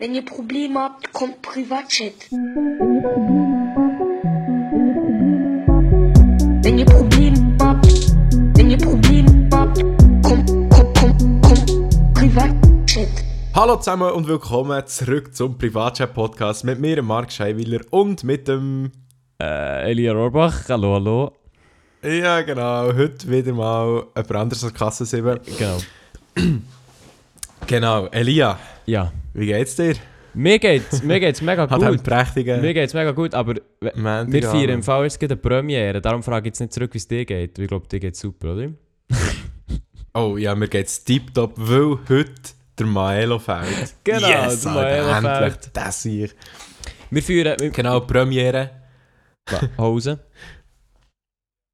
Wenn ihr Probleme habt, kommt Privatchat. Wenn ihr Probleme habt, wenn ihr Probleme habt, kommt, kommt, kommt, kommt Privatchat. Hallo zusammen und willkommen zurück zum Privatchat-Podcast mit mir, Marc Scheiwiller, und mit dem... Äh, Elia Rohrbach, hallo, hallo. Ja, genau, heute wieder mal ein anderes als Kasse 7. Genau. Genau, Elia, Ja. Wie geht's dir? Mir geht's, mir geht's mega Hat gut. prächtigen Mir geht's mega gut, aber we- Montagabend. wir feiern im Fall jetzt eine Premiere. Darum frage ich jetzt nicht zurück, wie es dir geht. Ich glaube, dir geht's super, oder? Oh ja, mir geht's tiptop, weil heute der Maelo fällt. Genau, yes, der Alter, Maelo endlich, fällt. das hier. Wir feiern... Wir, Genau, Premiere. Hause.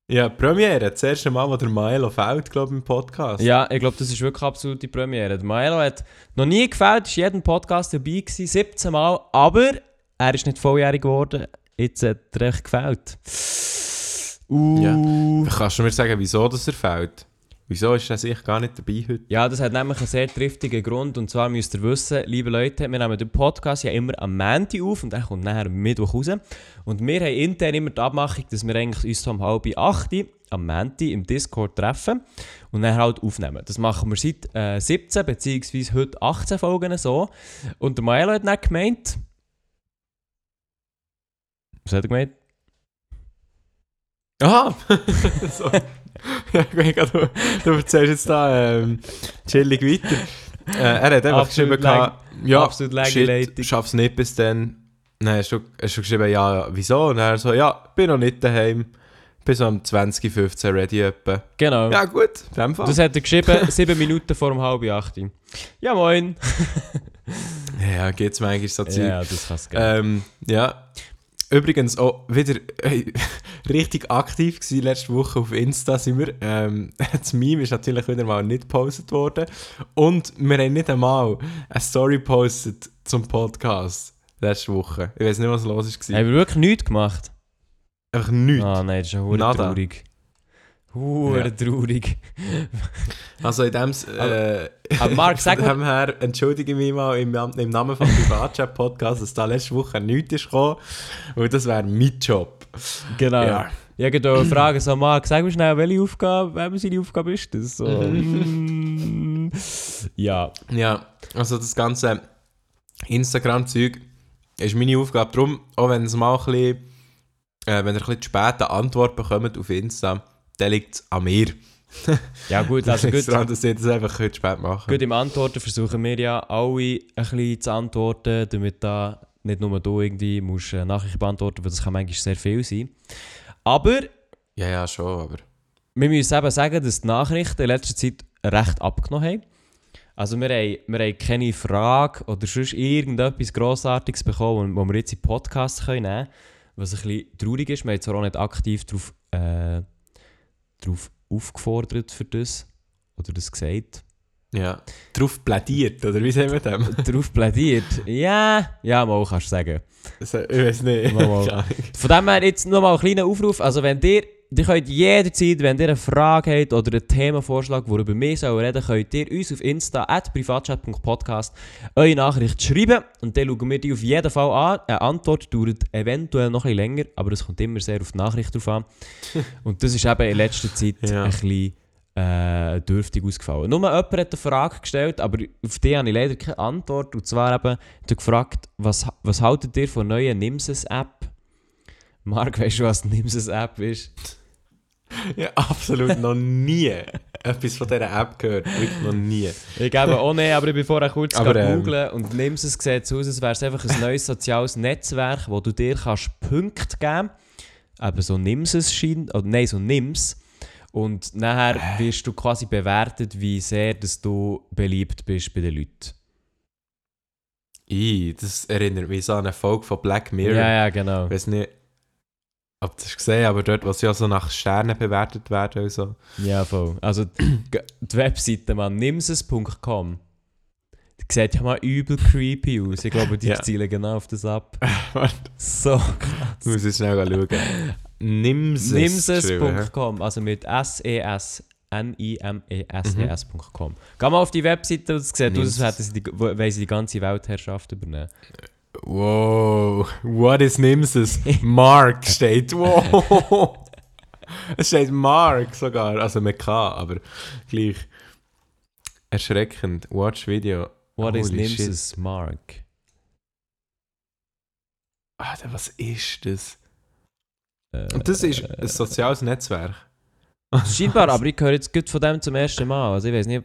Ja, Premiere, das erste Mal, wo der Maelo fällt, glaube ich, im Podcast. Ja, ich glaube, das ist wirklich absolute Premiere. Der Maelo hat noch nie gefällt, ist jeden Podcast dabei gewesen, 17 Mal, aber er ist nicht volljährig geworden. Jetzt hat er echt gefällt. Uh. Kannst du mir sagen, wieso das er fällt? Wieso ist er sich gar nicht dabei heute? Ja, das hat nämlich einen sehr triftigen Grund. Und zwar müsst ihr wissen, liebe Leute, wir nehmen den Podcast ja immer am Montag auf und er kommt nachher am Mittwoch raus. Und wir haben intern immer die Abmachung, dass wir eigentlich uns so um halb acht am Montag im Discord treffen und dann halt aufnehmen. Das machen wir seit äh, 17 bzw. heute 18 Folgen so. Und der Maelo hat dann gemeint... Was hat er gemeint? Aha! ja, du, du erzählst jetzt da ähm, chillig weiter. Äh, er hat einfach Absolut geschrieben, gehabt, ja, absolut shit, schaff's nicht bis dann. Dann hast du, hast du geschrieben, ja, wieso? Und er so, ja, bin noch nicht daheim. Bin so um 2015 ready etwa. Genau. Ja gut, in dem Fall. Das hat er geschrieben, sieben Minuten vor um halb acht. Ja, moin. ja, geht's manchmal so Zeug. Ja, das kann's geben. Ähm, ja. Übrigens auch wieder äh, richtig aktiv gewesen letzte Woche auf Insta sind wir. Ähm, das Meme ist natürlich wieder mal nicht gepostet worden. Und wir haben nicht einmal eine Story gepostet zum Podcast letzte Woche. Ich weiß nicht, was los war. Haben wir wirklich nichts gemacht? Einfach nichts. Ah nein, das ist ja Nada. traurig. Hure Ja. traurig. Also in dem, äh, Aber Marc, sag mal- her entschuldige mich mal im, im Namen vom Privatchat Podcast, dass da letzte Woche nichts ist gekommen, weil das wäre mein Job. Genau. Ja. Ich wollte auch fragen, so Marc, sag mir schnell, welche Aufgabe, welche seine Aufgabe ist das? So, Mhm. mm, ja. Ja, also das ganze Instagram-Zeug ist meine Aufgabe. Darum, auch wenn es mal ein bisschen, äh, wenn ihr ein bisschen zu spät eine Antwort bekommt auf Insta, dann liegt es an mir. Ja gut, also gut, daran, dass ich das einfach zu spät machen gut im Antworten versuchen wir ja alle ein bisschen zu antworten, damit da nicht nur du irgendwie musst äh, Nachrichten beantworten, weil das kann manchmal sehr viel sein. Aber Ja, ja, schon, aber... wir müssen eben sagen, dass die Nachrichten in letzter Zeit recht abgenommen haben. Also wir haben, wir haben keine Frage oder sonst irgendetwas Grossartiges bekommen, wo wir jetzt in Podcasts nehmen können. Was ein bisschen traurig ist. Wir haben zwar auch nicht aktiv darauf, äh, darauf aufgefordert für das. Oder das gesagt. Ja. Drauf plädiert, oder wie sagen wir dem? darauf plädiert. Ja, ja, mal kannst du sagen. Also, ich weiß nicht. Mal, mal. Von dem her jetzt nochmal ein kleiner Aufruf. Also wenn ihr, ihr könnt jederzeit, wenn ihr eine Frage habt oder einen Themenvorschlag, worüber wir sollen reden, könnt ihr uns auf Insta at privatchat.podcast eure Nachricht schreiben und dann schauen wir die auf jeden Fall an. Eine Antwort dauert eventuell noch ein bisschen länger, aber es kommt immer sehr auf die Nachricht drauf an. und das ist eben in letzter Zeit Ja. ein bisschen äh, dürftig ausgefallen. Nur jemand hat eine Frage gestellt, aber auf die habe ich leider keine Antwort. Und zwar eben, hat gefragt, was, was haltet ihr von der neuen Nimses-App? Marc, weißt du, was die Nimses-App ist? Ja, absolut noch nie etwas von dieser App gehört. Wirklich noch nie. Ich gebe auch nicht, aber ich bin vorher kurz Aber, ähm, googeln und Nimses sieht so aus, als wäre es einfach ein neues soziales Netzwerk, wo du dir kannst Punkte geben. Eben so Nimses scheint, oder nein, so Nims. Und nachher wirst du quasi bewertet, wie sehr dass du beliebt bist bei den Leuten. I, das erinnert mich so an eine Folge von Black Mirror. Ja, ja, genau. Weiß nicht, ob das gesehen aber dort, sie ja so nach Sternen bewertet werden und so. Ja, voll. Also die die Webseite, man, nimses.com. Die sieht ja mal übel creepy aus. Ich glaube, die Ja. zielen genau auf das ab. So ich muss jetzt schnell schauen. Nimses. Nimses.com, also mit S-E-S. N-I-M-E-S-E-S.com. Geh mal auf die Webseite und es sieht aus, als hätten sie die, die ganze Weltherrschaft übernehmen. Wow, what is Nimses? Mark steht. Wow. Es steht Mark sogar, also mit K, aber gleich. Erschreckend. Watch Video. What is Holy shit. Nimses Mark? Alter, was ist das? Äh, Und das ist ein soziales Netzwerk. Scheinbar, aber ich höre jetzt gut von dem zum ersten Mal. Also ich weiß nicht,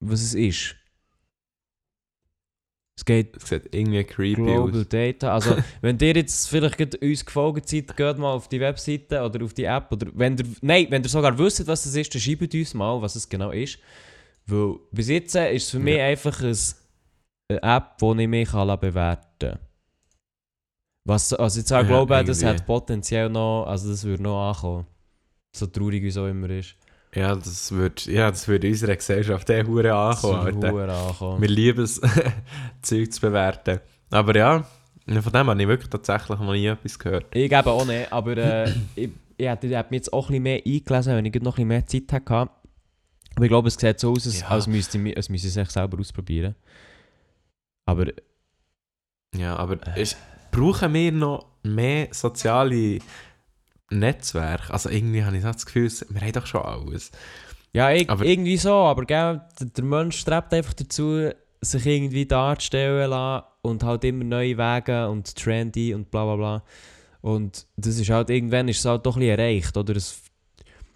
was es ist. Es geht Es sieht irgendwie creepy Global aus. Data. Also, wenn ihr jetzt vielleicht uns gefolgt seid, geht mal auf die Webseite oder auf die App. Oder wenn ihr, nein, wenn ihr sogar wisst, was das ist, dann schreibt uns mal, was es genau ist. Weil bis jetzt äh, ist es für mich Ja. einfach ein, eine App, die ich mich kann bewerten kann. Was, also ich Ja, glaube, das irgendwie. hat potenziell noch, also das würde noch ankommen. So traurig wie es auch immer ist. Ja, das würde ja, das in unserer Gesellschaft eh hure Das ankommen. ankommen. Wir lieben es, Zeug zu bewerten. Aber ja, von dem habe ich wirklich tatsächlich noch nie etwas gehört. Ich gebe auch nicht, aber äh, ich, ich, hätte, ich hätte mich jetzt auch ein bisschen mehr eingelesen, wenn ich noch ein bisschen mehr Zeit hatte. Aber ich glaube, es sieht so aus, als, Ja. als müsste ich, es echt selber ausprobieren. Aber Ja, aber ist, brauchen wir noch mehr soziale Netzwerke? Also irgendwie habe ich das Gefühl, wir haben doch schon alles. ja, ich, Aber- irgendwie so, aber gell, der, Mensch strebt einfach dazu, sich irgendwie darzustellen lassen und halt immer neue Wege und trendy und bla bla bla. Und das ist halt, irgendwann ist es halt doch ein bisschen erreicht, oder? Es,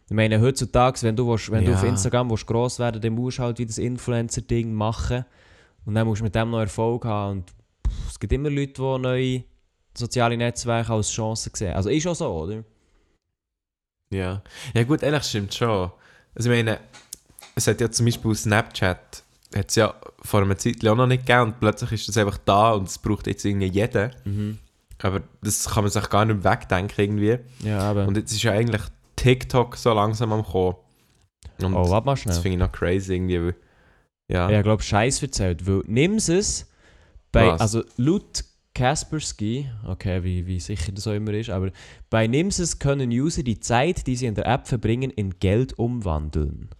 ich meine, heutzutage, wenn du, willst, wenn du Ja. auf Instagram willst, gross werden dann musst du halt wie das Influencer-Ding machen. Und dann musst du mit dem noch Erfolg haben. Und pff, es gibt immer Leute, die neue soziale Netzwerke als Chance sehen. Also ist auch so, oder? Ja. Ja gut, ehrlich stimmt schon. Also ich meine, es hat ja zum Beispiel Snapchat, hat es ja vor einer Zeit auch noch nicht gegeben und plötzlich ist das einfach da und es braucht jetzt irgendwie jeder. Mhm. Aber das kann man sich gar nicht wegdenken irgendwie. Ja, aber. Und jetzt ist ja eigentlich TikTok so langsam am kommen. Und oh, warte mal das schnell. finde ich noch crazy irgendwie. Weil, ja. Ich glaube, Scheiß erzählt. Weil nimm's es bei, Was? also laut Kaspersky, okay, wie, wie sicher das auch immer ist, aber bei Nimses können User die Zeit, die sie in der App verbringen, in Geld umwandeln.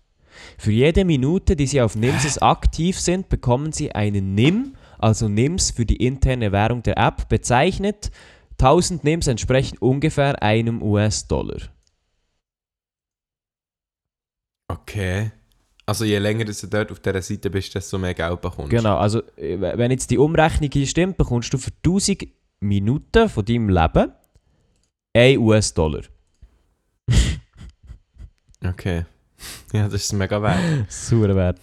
Für jede Minute, die sie auf Nimses aktiv sind, bekommen sie einen NIM, also NIMS für die interne Währung der App, bezeichnet. 1000 NIMS entsprechen ungefähr einem US-Dollar. Okay. Also je länger du dort auf dieser Seite bist, desto mehr Geld bekommst. Genau, also äh, wenn jetzt die Umrechnung hier stimmt, bekommst du für 1000 Minuten von deinem Leben 1 US-Dollar. Okay. Ja, das ist mega wert. Super wert.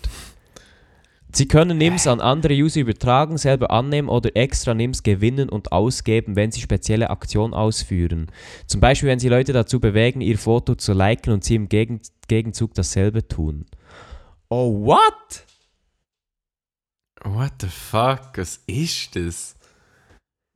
Sie können NIMS an andere User übertragen, selber annehmen oder extra NIMS gewinnen und ausgeben, wenn sie spezielle Aktionen ausführen. Zum Beispiel, wenn sie Leute dazu bewegen, ihr Foto zu liken und sie im Gegen Gegenzug dasselbe tun. Oh, what? What the fuck? Was ist das?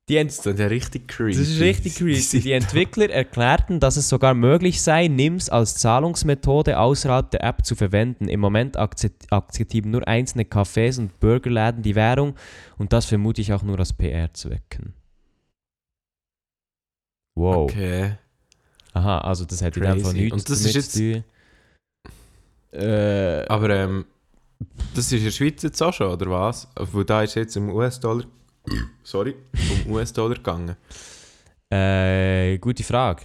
Die Ent Das ist ja richtig creepy. Das ist richtig creepy. Die Entwickler erklärten, dass es sogar möglich sei, NIMS als Zahlungsmethode außerhalb der App zu verwenden. Im Moment akzept- akzeptieren nur einzelne Cafés und Burgerläden die Währung und das vermute ich auch nur aus PR-Zwecken. Wow. Okay. Aha, also das dem Fall Crazy. nichts Und das ist tun. Äh, Aber ähm, das ist in der Schweiz jetzt auch schon, oder was? Weil da ist jetzt um US-Dollar. Sorry, um US-Dollar gegangen. Äh, gute Frage.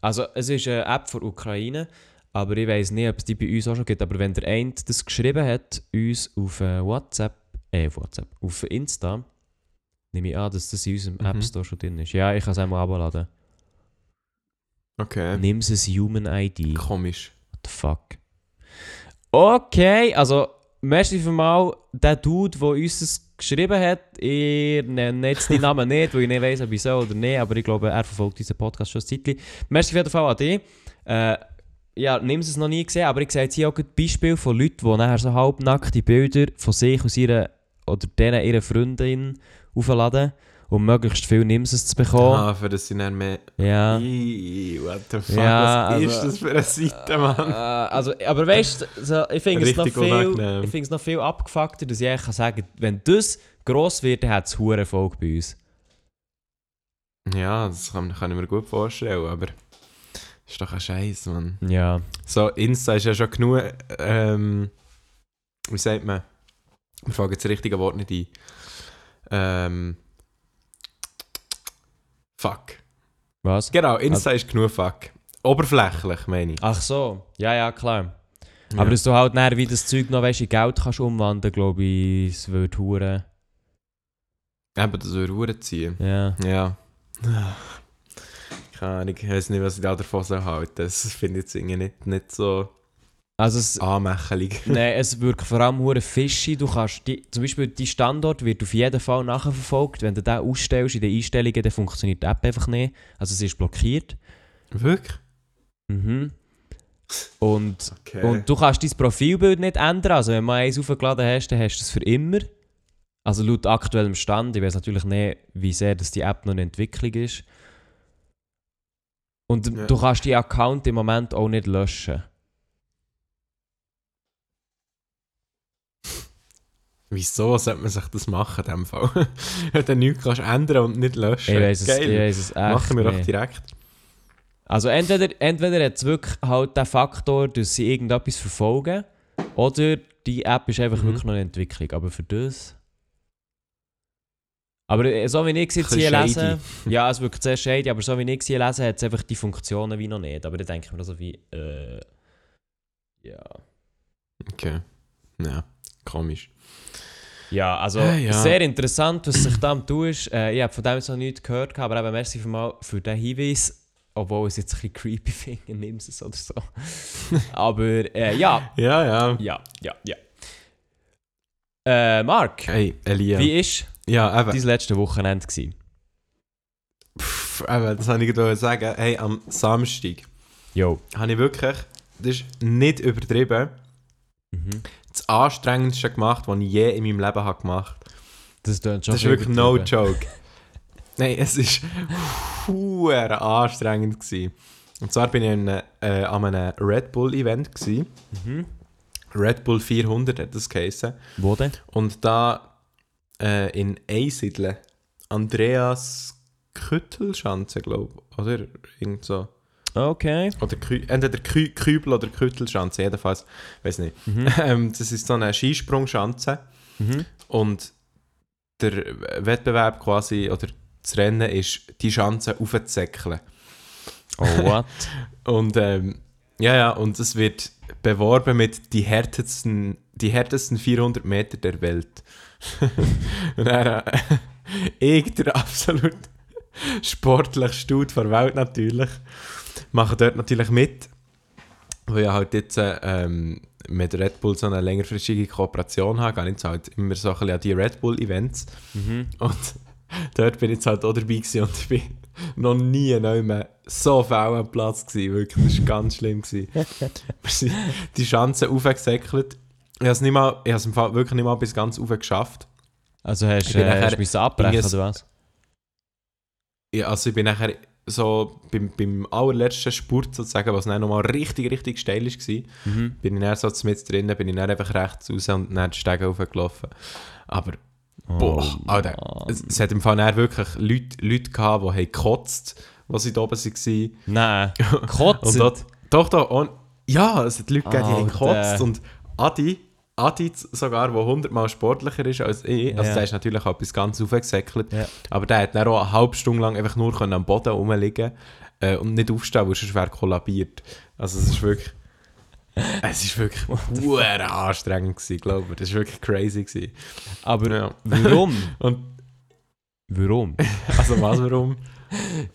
Also, es ist eine App für Ukraine, aber ich weiß nicht, ob es die bei uns auch schon gibt. Aber wenn der eine das geschrieben hat, uns auf äh, WhatsApp, äh, auf WhatsApp, auf Insta, nehme ich an, dass das in unserem Mhm. App Store schon drin ist. Ja, ich kann es einmal abladen. Okay. Nimm es Human ID. What Komisch. the fuck? Okay, also, merci mal der Dude, der uns das geschrieben hat. Ich nenne jetzt den Namen nicht, weil ich nicht weiss, ob ich soll oder nicht, aber ich glaube, er verfolgt diesen Podcast schon ein Zeitchen. Merci auf jeden Fall an dich. Äh, ja, nimm es noch nie gesehen, aber ich sehe jetzt hier auch ein Beispiel von Leuten, die nachher so halbnackte Bilder von sich aus ihrer oder denen ihrer Freundin aufladen, um möglichst viel Nimses zu bekommen. Ah, für das sind dann mehr. Ja. Ih, what the fuck? Ja, Was also- ist das für eine Seite, Mann? Äh, also, aber weißt du, so, ich finde es, noch viel- ich finde es noch viel abgefuckter, dass ich eigentlich kann sagen wenn das gross wird, dann hat es hohen Erfolg bei uns. Ja, das kann, kann ich mir gut vorstellen, aber Ist doch ein Scheiß, Mann. Ja. So, Insta ist ja schon genug, ähm, wie sagt man? Wir fangen jetzt das richtige Wort nicht ein. Ähm, fuck. Was? Genau, Insta ist genug fuck. Oberflächlich, meine ich. Ach so. Ja, ja, klar. Ja. Aber dass du halt näher wie das Zeug noch weißt, in Geld kannst umwandeln, glaube ich, es würde hure. Eben, das würde Uhren ziehen. Ja. Ja. Keine Ahnung, ich weiß nicht, was ich da davon soll halten. Das finde ich jetzt irgendwie nicht, nicht so Also es, anmächelig. Nein, es wirkt vor allem hure fishy. Du kannst die, zum Beispiel dein Standort wird auf jeden Fall nachverfolgt. Wenn du den ausstellst in den Einstellungen, dann funktioniert die App einfach nicht. Also es ist blockiert. Wirklich? Mhm. Und, Okay. und du kannst dein Profilbild nicht ändern. Also wenn du eins aufgeladen hast, dann hast du es für immer. Also laut aktuellem Stand. Ich weiß natürlich nicht, wie sehr das die App noch in Entwicklung ist. Und Ja. du kannst die Account im Moment auch nicht löschen. Wieso sollte man sich das machen in dem Fall? Wenn du nichts kannst ändern und nicht löschen. Ich weiß es, Geil. ich weiss es echt Machen wir doch direkt. Also entweder, entweder hat es wirklich halt den Faktor, dass sie irgendetwas verfolgen, oder die App ist einfach Mhm. wirklich noch in Entwicklung. Aber für das... Aber äh, so wie ich es jetzt hier lese... Ja, es wirkt sehr shady, aber so wie ich es hier lese, hat es einfach die Funktionen wie noch nicht. Aber dann denke ich mir so wie... Äh, ja... Okay. Ja, komisch. Ja, also Äh, ja. sehr interessant, was sich da ist. Äh, ich habe von dem jetzt noch nichts gehört, aber eben merci für, mal für den Hinweis. Obwohl ich es jetzt ein bisschen creepy finde, nimm es oder so. aber äh, ja, Ja, ja. ja, ja, ja. Äh, Marc, Hey, Elia. wie war Ja, eben. dein letzte Wochenende? Gewesen? Pff, eben, das wollte ich gerade sagen. Hey, am Samstag Jo. habe ich wirklich, das ist nicht übertrieben, Mhm. das anstrengendste gemacht, was ich je in meinem Leben habe gemacht Das klingt schon Das ist wirklich no joke. Nein, es war anstrengend. Gewesen. Und zwar bin ich in, einem, äh, an einem Red Bull Event. Gewesen. Mhm. Red Bull 400 hat das geheißen. Wo denn? Und da äh, in Einsiedeln, Andreas Küttelschanze, glaube ich. Oder irgend so. Okay. Oder Kü entweder Kü Kübel oder Küttelschanze, jedenfalls. weiß nicht. Mhm. Ähm, das ist so eine Skisprungschanze. Mhm. Und der Wettbewerb quasi, oder das Rennen ist, die Schanze aufzuzäckeln. Oh, what? Und ähm, ja, ja, und es wird beworben mit die härtesten, die härtesten 400 Meter der Welt. und dann, äh, ich, der absolut sportlich Stud der Welt natürlich, mache dort natürlich mit, weil ich halt jetzt äh, ähm, mit Red Bull so eine längerfristige Kooperation habe, gehe ich jetzt halt immer so ein bisschen an die Red Bull Events mhm. und dort bin ich jetzt halt auch dabei gewesen und ich bin noch nie neu mehr so viel am Platz gewesen, wirklich, das war ganz schlimm. Gewesen. Wir sind die Schanze aufgesäckelt. Ich habe es nicht mal, ich habe es im Fall wirklich nicht mal bis ganz rauf geschafft. Also hast äh, nachher hast du müssen abbrechen, oder was? Ja, also ich bin nachher so beim, beim allerletzten Spurt sozusagen, was dann nochmal richtig, richtig steil war, Mhm. bin ich dann so mit drinnen, bin ich dann einfach rechts raus und dann die Stege hochgelaufen. Aber Boah, Oh, Alter, es, es hat im Fall dann wirklich Leute, Leute gehabt, die haben gekotzt, als sie da oben waren. Nein. Kotzt. Und dort, doch, doch, und, ja, es hat Leute gegeben, die haben gekotzt. Und Adi, Adi z- sogar, der hundertmal sportlicher ist als ich, also Ja. der ist natürlich auch bis ganz aufgesäckelt, Ja. aber der hat dann auch eine halbe Stunde lang einfach nur können am Boden rumliegen äh, und nicht aufstehen, weil sonst wäre er kollabiert. Also es ist wirklich... Es ist wirklich hure anstrengend gewesen, glaube ich. Das war wirklich crazy. Gewesen. Aber Ja. warum? Und warum? also was, warum?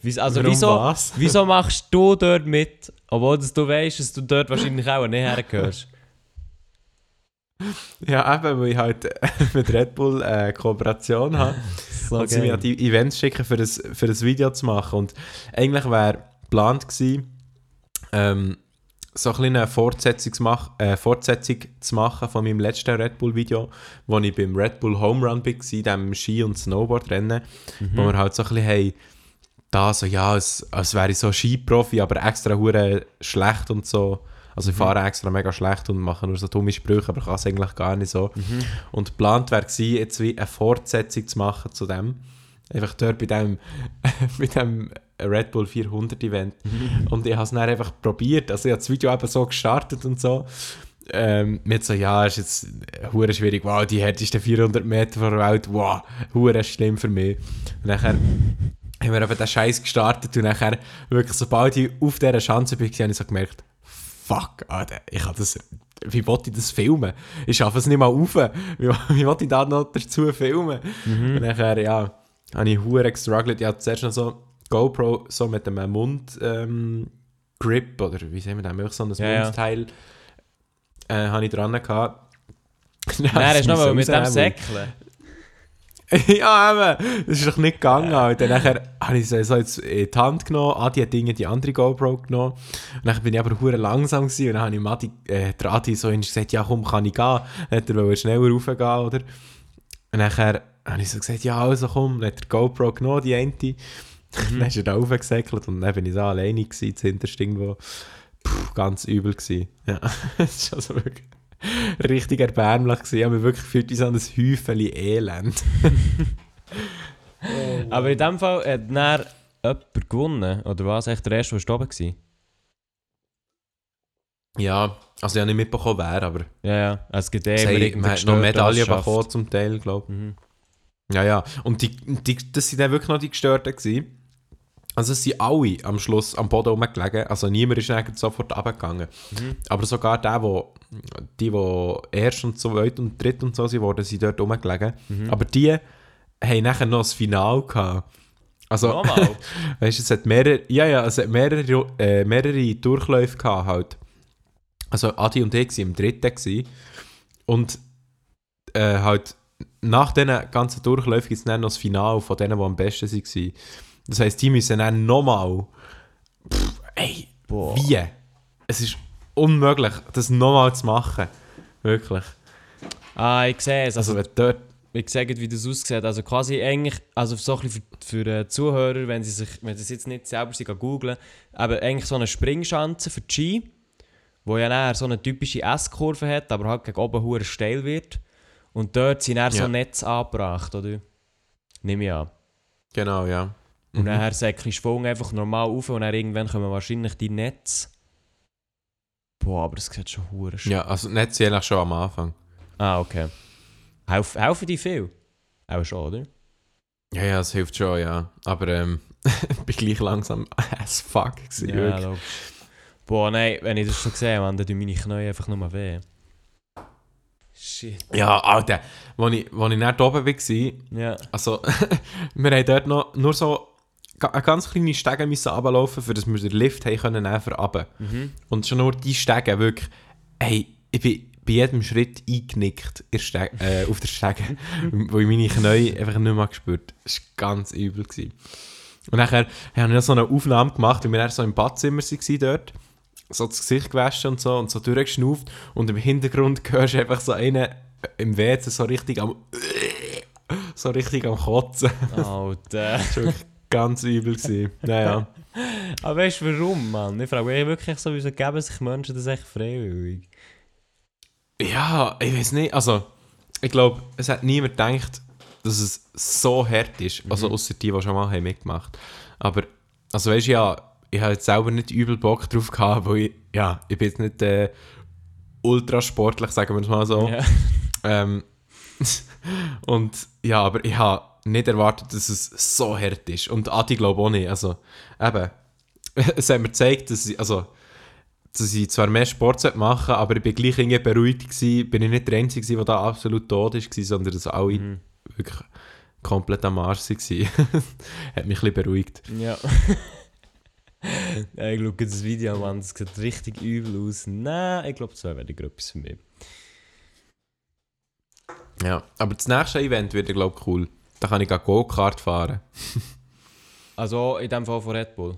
Wieso, also warum wieso, was? wieso machst du dort mit, obwohl du weißt, dass du dort wahrscheinlich auch nicht hergehörst? Ja, eben, weil ich halt äh, mit Red Bull eine Kooperation habe. So und sie mir die Events schicken, für das, für das Video zu machen. Und eigentlich wäre geplant gewesen, ähm, so ein eine Fortsetzung, äh, Fortsetzung zu machen von meinem letzten Red Bull-Video, wo ich beim Red Bull Home Run war, dem Ski- und Snowboard-Rennen, wo wir halt so ein bisschen haben, da so, ja, als, als wäre ich so Skiprofi, aber extra hure schlecht und so. Also ich fahre extra mega schlecht und mache nur so dumme Sprüche, aber kann es eigentlich gar nicht so. Und geplant wäre gewesen, jetzt wie eine Fortsetzung zu machen zu dem. Einfach dort bei dem, bei dem Red Bull 400 Event. und ich habe es dann einfach probiert. Also ich habe das Video eben so gestartet und so. Ähm, mit so, ja, ist jetzt hure schwierig, wow, die härtesten 400 Meter der Welt, wow, hure schlimm für mich. Und nachher haben wir eben den Scheiß gestartet und nachher, wirklich, sobald ich auf dieser Chance bin, habe ich so gemerkt, fuck, Alter, ich habe das, wie wollte ich das filmen? Ich schaffe es nicht mal auf. Wie, wie wollte ich da noch dazu filmen? Und nachher, ja, habe ich hure gestruggelt. Ich hatte zuerst noch so GoPro so mit einem Mund, ähm, Grip, oder wie sagen wir das, einfach so ein Ja, ja. Mundteil, äh, habe ich dran gehabt. Nein, hast du noch mal mit dem Säck. Ja, eben. Das ist doch nicht gegangen. Und dann nachher habe ich es so jetzt in die Hand genommen. Adi hat Dinge die andere GoPro genommen. Und dann bin ich aber hure langsam gewesen. Und dann habe ich Madi, äh, der Adi so gesagt, ja komm, kann ich gehen. Dann hat er wollte schneller raufgehen, oder? Und nachher habe ich so gesagt, ja also komm. Dann hat er die GoPro genommen, die eine. dann ist er da raufgesäckelt und dann bin ich so alleine gewesen, das hinterste irgendwo. Puh, ganz übel gewesen. Ja, das ist also wirklich richtig erbärmlich gewesen. Ich habe mich wirklich gefühlt wie so ein Häufchen Elend. Aber in dem Fall hat dann jemand gewonnen. Oder was? Echt der erste, der oben war? Ja, also ich habe nicht mitbekommen, wer, aber Ja, ja. Es gibt eh immer man hat noch Medaillen bekommen zum Teil, glaube Mhm. ich. Ja, ja. Und die, die, das sind dann wirklich noch die Gestörten gewesen. Also es sind alle am Schluss am Boden rumgelegen, also niemand ist eigentlich sofort runtergegangen. Mhm. Aber sogar der, wo, die, die erst und zweit und dritt und so sind, worden, sind dort rumgelegen. Mhm. Aber die haben nachher noch das Finale gehabt. Also? Weißt du, es hat mehrere, ja, ja, es hat mehrere, äh, mehrere Durchläufe gehabt halt. Also Adi und ich waren im dritten gewesen. und äh, halt nach diesen ganzen Durchläufen gibt es dann noch das Finale von denen, die am besten waren. Das heisst, die müssen dann nochmal, ey, Boah. wie? Es ist unmöglich, das nochmal zu machen. Wirklich. Ah, ich sehe es. Also Also, dort, ich sehe, wie das aussieht. Also quasi eigentlich, also so ein bisschen für, für äh, Zuhörer, wenn sie sich, wenn sie es jetzt nicht selber sich googeln, aber eigentlich so eine Springschanze für die Ski, wo ja nachher so eine typische S-Kurve hat, aber halt gegen oben hure steil wird. Und dort sind dann so Ja. Netze angebracht, oder? Nimm ich an. genau, ja. Und Mhm. nachher säckle ich Schwung einfach normal auf und dann irgendwann kommen wahrscheinlich die Netze. Boah, aber das sieht schon hure schön. Ja, also nicht je nach schon am Anfang. Ah, okay. Helf, helfen die viel? Auch schon, oder? Ja, ja, es hilft schon, ja. Aber ähm, ich bin gleich langsam as fuck gewesen, Ja, logisch. Boah, nein, wenn ich das schon sehe, man, dann tun meine Knie einfach nur weh. Shit. Ja, Alter, als ich, als ich nicht oben war, Ja. also, wir haben dort noch nur so eine ganz kleine Stege müssen runterlaufen, für dass wir den Lift haben können für runter. Mhm. Und schon nur die Stege, wirklich, hey, ich bin bei jedem Schritt eingenickt Stege, äh, auf der Stege, wo ich meine Knie einfach nicht mehr gespürt Das war ganz übel. Gewesen. Und nachher haben wir noch so eine Aufnahme gemacht, weil wir dann so im Badzimmer waren dort, so das Gesicht gewaschen und so und so durchgeschnauft und im Hintergrund hörst du einfach so einen im WC so richtig am so richtig am Kotzen. Alter. Das war wirklich ganz übel. Gewesen. Naja. Aber weißt du warum, Mann? Ich frage mich wirklich so, wieso geben sich Menschen das echt freiwillig? Ja, ich weiß nicht. Also, ich glaube, es hat niemand gedacht, dass es so hart ist. Also, außer die, die schon mal haben mitgemacht Aber, also, weißt du, ja, ich habe jetzt selber nicht übel Bock drauf gehabt, weil ich, ja, ich bin jetzt nicht äh, ultrasportlich, sagen wir es mal so. Ja. Ähm, und ja, aber ich habe nicht erwartet, dass es so hart ist. Und Adi glaube auch nicht. Also, eben, es hat mir gezeigt, dass ich, also, dass ich zwar mehr Sport machen sollte, aber ich bin gleich irgendwie beruhigt gewesen. Bin ich nicht der Einzige, der da absolut tot war, sondern dass alle Mhm. wirklich komplett am Arsch waren. hat mich ein bisschen beruhigt. Ja. ja ich schaue das Video an. Das sieht richtig übel aus. Nein, ich glaube, das wäre weniger etwas für mich. Ja, aber das nächste Event wird, glaube ich, cool. Da kann ich Go-Kart fahren. Also in dem Fall von Red Bull.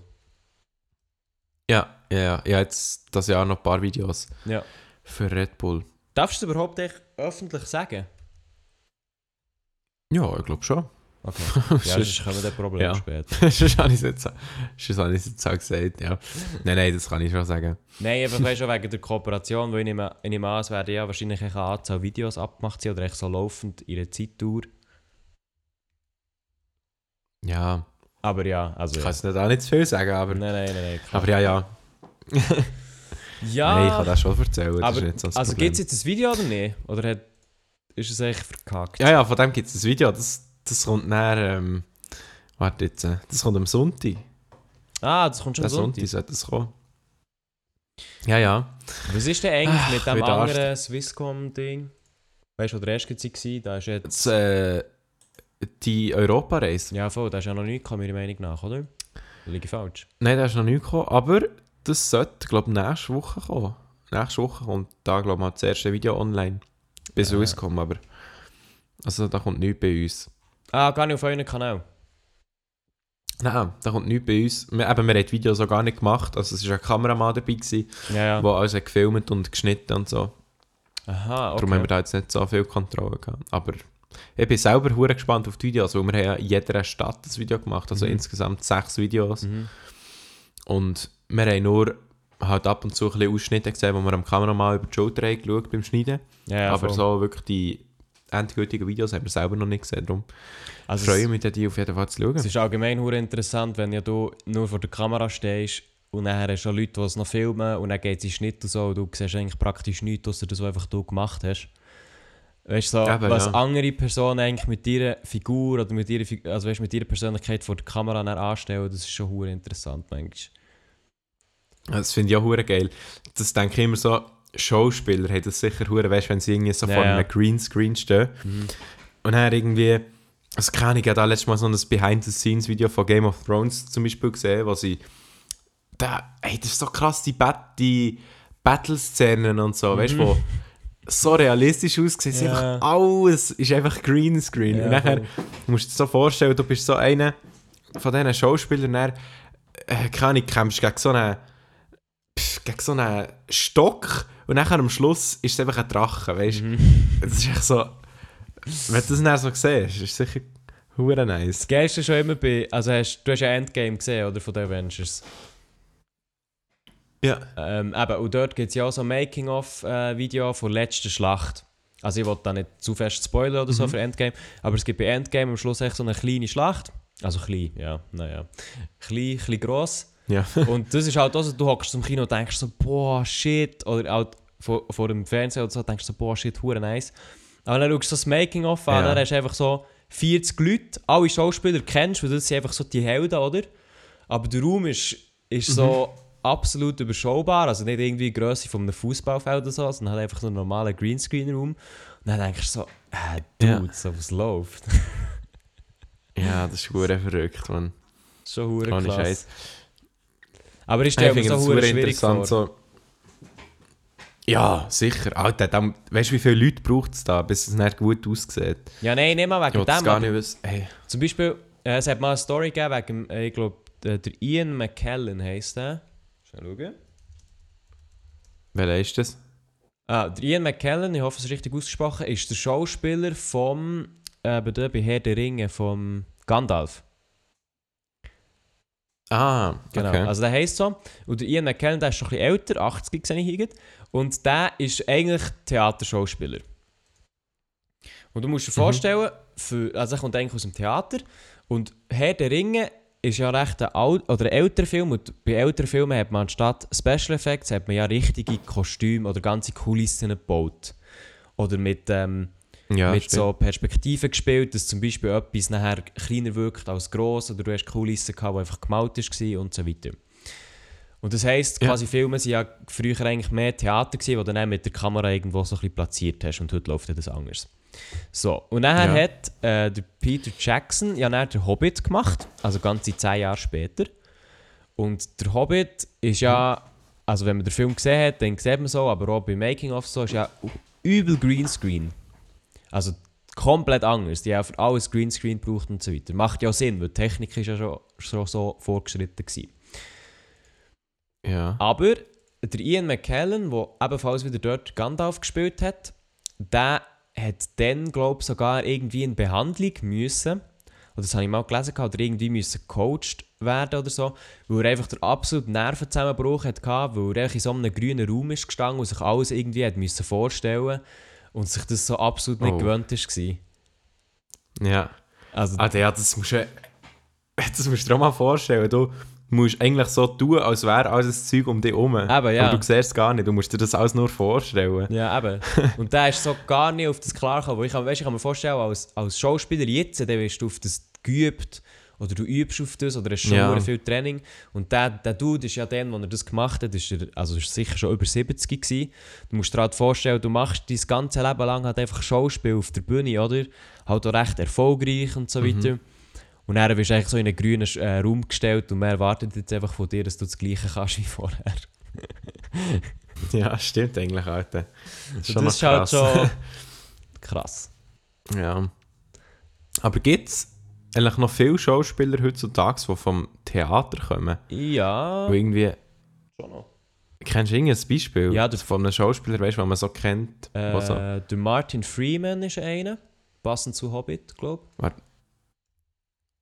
Ja, ja, ja. Ich habe jetzt das Jahr noch ein paar Videos Ja. für Red Bull. Darfst du es überhaupt echt öffentlich sagen? Ja, ich glaube schon. Okay. Ja, Sonst- kommen wir Problem Ja. später. Sonst habe ich es jetzt, auch gesagt, ja. Nein, nein, das kann ich schon sagen. Nein, einfach weißt du, wegen der Kooperation, weil ich nehme, ich nehme an, es werden ja wahrscheinlich eine Anzahl Videos abgemacht sein oder echt so laufend ihre Zeitdauer. Ja, Aber ja, also. Ich Ja. kann es nicht auch nicht zu viel sagen, aber, Nein, nein, nein, nein. aber ja, ja. ja, Nein, ich kann das schon erzählen. aber so also gibt es jetzt ein Video oder nicht? Oder hat, ist es echt verkackt? Ja, ja, von dem gibt es ein Video. Das, das kommt näher. Ähm, warte jetzt. äh, Das kommt am Sonntag. Ah, das kommt schon Der so. Sonntag sollte das kommen. Ja, ja. Was ist denn eigentlich Ach, mit dem anderen Swisscom-Ding? Weißt du, wo der erste war? Da ist jetzt. Das, äh, die Europareise. Ja, voll, da ist ja noch nichts gekommen, meiner Meinung nach, oder? Da liege ich falsch. Nein, da ist noch nicht gekommen. Aber das sollte, glaube ich, nächste Woche kommen. Nächste Woche kommt da, glaube ich, mal das erste Video online. Bis Ja. uns kommen, aber. Also, da kommt nichts bei uns. Ah, gar nicht auf euren Kanal. Nein, da kommt nichts bei uns. Wir, eben, wir haben die Videos auch gar nicht gemacht. Also, es war ein Kameramann dabei, gewesen, Ja, ja. der alles hat gefilmt und geschnitten und so. Aha, okay. Darum haben wir da jetzt nicht so viel Kontrolle gehabt. Aber ich bin selber hure gespannt auf die Videos, weil wir haben ja in jeder Stadt ein Video gemacht, also Mhm. insgesamt sechs Videos. Mhm. Und wir haben nur halt ab und zu ein bisschen Ausschnitte gesehen, wo wir am Kameramann über die Schulter geschaut beim Schneiden. Ja, ja, Aber voll. so wirklich die endgültigen Videos haben wir selber noch nicht gesehen. Darum also freue ich mich, die auf jeden Fall zu schauen. es ist allgemein hure interessant, wenn ja du nur vor der Kamera stehst und dann hast du Leute, die es noch filmen und dann geht es in Schnitt und so und du siehst eigentlich praktisch nichts, außer das, was einfach du gemacht hast. Weißt du, so, Eben, was ja. andere Personen eigentlich mit ihrer Figur oder mit ihrer, also weißt, mit ihrer Persönlichkeit vor der Kamera anstellen, das ist schon hure interessant manchmal. Das finde ich auch hure geil. Das denke ich immer so, Schauspieler haben das sicher hure, weißt, wenn sie irgendwie so Ja, vor einem Greenscreen stehen. Mhm. Und dann irgendwie, also keine ich habe da letztes Mal so ein Behind-the-Scenes-Video von Game of Thrones zum Beispiel gesehen, wo sie, da, ey, das ist so krass, die, Bat die Battle-Szenen und so, weißt du, wo so realistisch es Mhm. Ja. einfach alles ist einfach Greenscreen. Ja, und nachher musst du dir so vorstellen, du bist so einer von diesen Schauspielern, dann, äh, keine kämpfst gegen so einen, pff, gegen so einen Stock und nachher am Schluss ist es einfach ein Drache, weißt du? Mhm. Das ist echt so. Wenn du das dann so siehst, ist sicher hure nice. Das Geilste schon immer bei, also hast, du hast ja Endgame gesehen, oder, von den Avengers. Ja. Ähm, eben, und dort gibt es ja auch so ein Making-of-Video von der letzten Schlacht. Also ich will da nicht zu fest spoilern oder so Mhm. für Endgame, aber es gibt bei Endgame am Schluss echt so eine kleine Schlacht. Also klein, ja, naja. Klein, klein gross. Ja. Und das ist halt auch so, du hockst zum Kino und denkst so, boah, shit. Oder halt vor, vor dem Fernseher oder so denkst du so, boah, shit, hure nice. Aber dann schaust du so das Making-of an, Ja. dann hast du einfach so 40 Leute, alle Schauspieler kennst du, weil das sind einfach so die Helden, oder? Aber der Raum ist, ist so absolut überschaubar, also nicht irgendwie die Grösse von einem Fußballfeld oder so, sondern halt einfach so ein normaler Greenscreen-Raum. Und dann denkst du so, äh, Ja. Dude, so was läuft. Ja, das ist hure verrückt, man. Schon hure krass. Scheiß. Aber ich Ich mir finde so hure schwierig vor. interessant. So. Ja, sicher. Alter, dann, weißt du, wie viele Leute braucht es da, bis es nicht gut aussieht? Ja, nein, nicht mal Ich wegen das dem, gar nicht wissen. Hey. Zum Beispiel, äh, es hat mal eine Story gegeben wegen, äh, ich glaube, der, der Ian McKellen heisst der. Schnell schauen. Welcher ist das? Ah, der Ian McKellen, ich hoffe, es ist richtig ausgesprochen, ist der Schauspieler vom, äh, bei Herr der Ringe, vom Gandalf. Ah, Genau, okay. also der heisst so. Und der Ian McKellen, der ist schon ein bisschen älter, 80 sehe ich hier. Und der ist eigentlich Theaterschauspieler. Und du musst dir Mhm. vorstellen, für, also er kommt eigentlich aus dem Theater. Und Herr der Ringe ist ja recht ein, Al oder älterer Film. Und bei älteren Filmen hat man anstatt Special Effects hat man ja richtige Kostüme oder ganze Kulissen gebaut. Oder mit, ähm, ja, mit stimmt. so Perspektiven gespielt, dass zum Beispiel etwas nachher kleiner wirkt als gross oder du hast Kulissen gehabt, die einfach gemalt war und so weiter. Und das heisst, Ja. quasi Filme waren ja früher eigentlich mehr Theater, gewesen, wo du dann mit der Kamera irgendwo so ein bisschen platziert hast und heute läuft das anders. So, und dann Ja. hat äh, der Peter Jackson ja dann den Hobbit gemacht, also ganze zehn Jahre später. Und der Hobbit ist ja, also wenn man den Film gesehen hat, dann sieht man so, aber auch beim Making-of so, ist ja übel Greenscreen. Also komplett anders. Die haben für alles Greenscreen gebraucht und so weiter. Macht ja auch Sinn, weil die Technik ist ja schon, schon so fortgeschritten gewesen. Ja. Aber der Ian McKellen, der ebenfalls wieder dort Gandalf gespielt hat, der hat dann, glaube ich, sogar irgendwie in Behandlung müssen. Oder das habe ich mal gelesen, oder irgendwie müssen gecoacht werden oder so, weil er einfach den absoluten Nervenzusammenbruch hatte, weil er in so einem grünen Raum ist gestanden und sich alles irgendwie hat müssen vorstellen und sich das so absolut nicht Oh. gewöhnt war. Ja. Also, Ah, ja, das muss ja... das musst du dir auch mal vorstellen. Du musst eigentlich so tun, als wäre alles Zeug um dich herum. Eben, ja. Aber du siehst es gar nicht. Du musst dir das alles nur vorstellen. Ja, eben. Und der ist so gar nicht auf das klar gekommen. Ich kann, weißt, ich kann mir vorstellen, als, als Schauspieler jetzt, dann wirst du auf das geübt oder du übst auf das oder hast schon Ja. viel Training. Und der, der Dude ist ja dann, als er das gemacht hat, ist er, also ist sicher schon über 70 gewesen. Du musst dir halt vorstellen, du machst dein ganze Leben lang halt einfach Schauspiel auf der Bühne, oder? Halt auch recht erfolgreich und so weiter. Und dann wirst du eigentlich so in einen grünen äh, Raum gestellt und man erwartet jetzt einfach von dir, dass du das Gleiche kannst wie vorher. Ja, stimmt eigentlich, Alter. Das ist schon das ist halt krass. schon krass. Ja. Aber gibt es eigentlich noch viele Schauspieler heutzutage, die vom Theater kommen? Ja. Wo irgendwie, Schon noch. kennst du irgendein Beispiel Ja, das- von einem Schauspieler, weißt du, den man so kennt? wo so, Äh, der Martin Freeman ist einer, passend zu Hobbit, glaube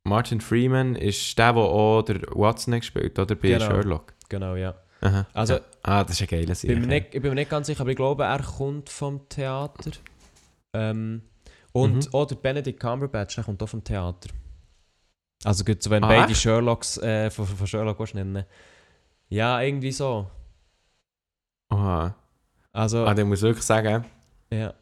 Martin Freeman ist der, der auch der Watson gespielt oder bei Genau. Sherlock. Genau, ja. Aha. Also- ja. Ah, das ist ein geiler Bin Serie. mir nicht, ich bin mir nicht ganz sicher, aber ich glaube, er kommt vom Theater. Ähm, und Mhm. auch der Benedict Cumberbatch, der kommt auch vom Theater. Also gut, so wenn Ah, beide echt? Sherlocks äh, von, von Sherlock willst nennen. Ja, irgendwie so. Aha. Also, Ah, dann muss ich wirklich sagen, ja.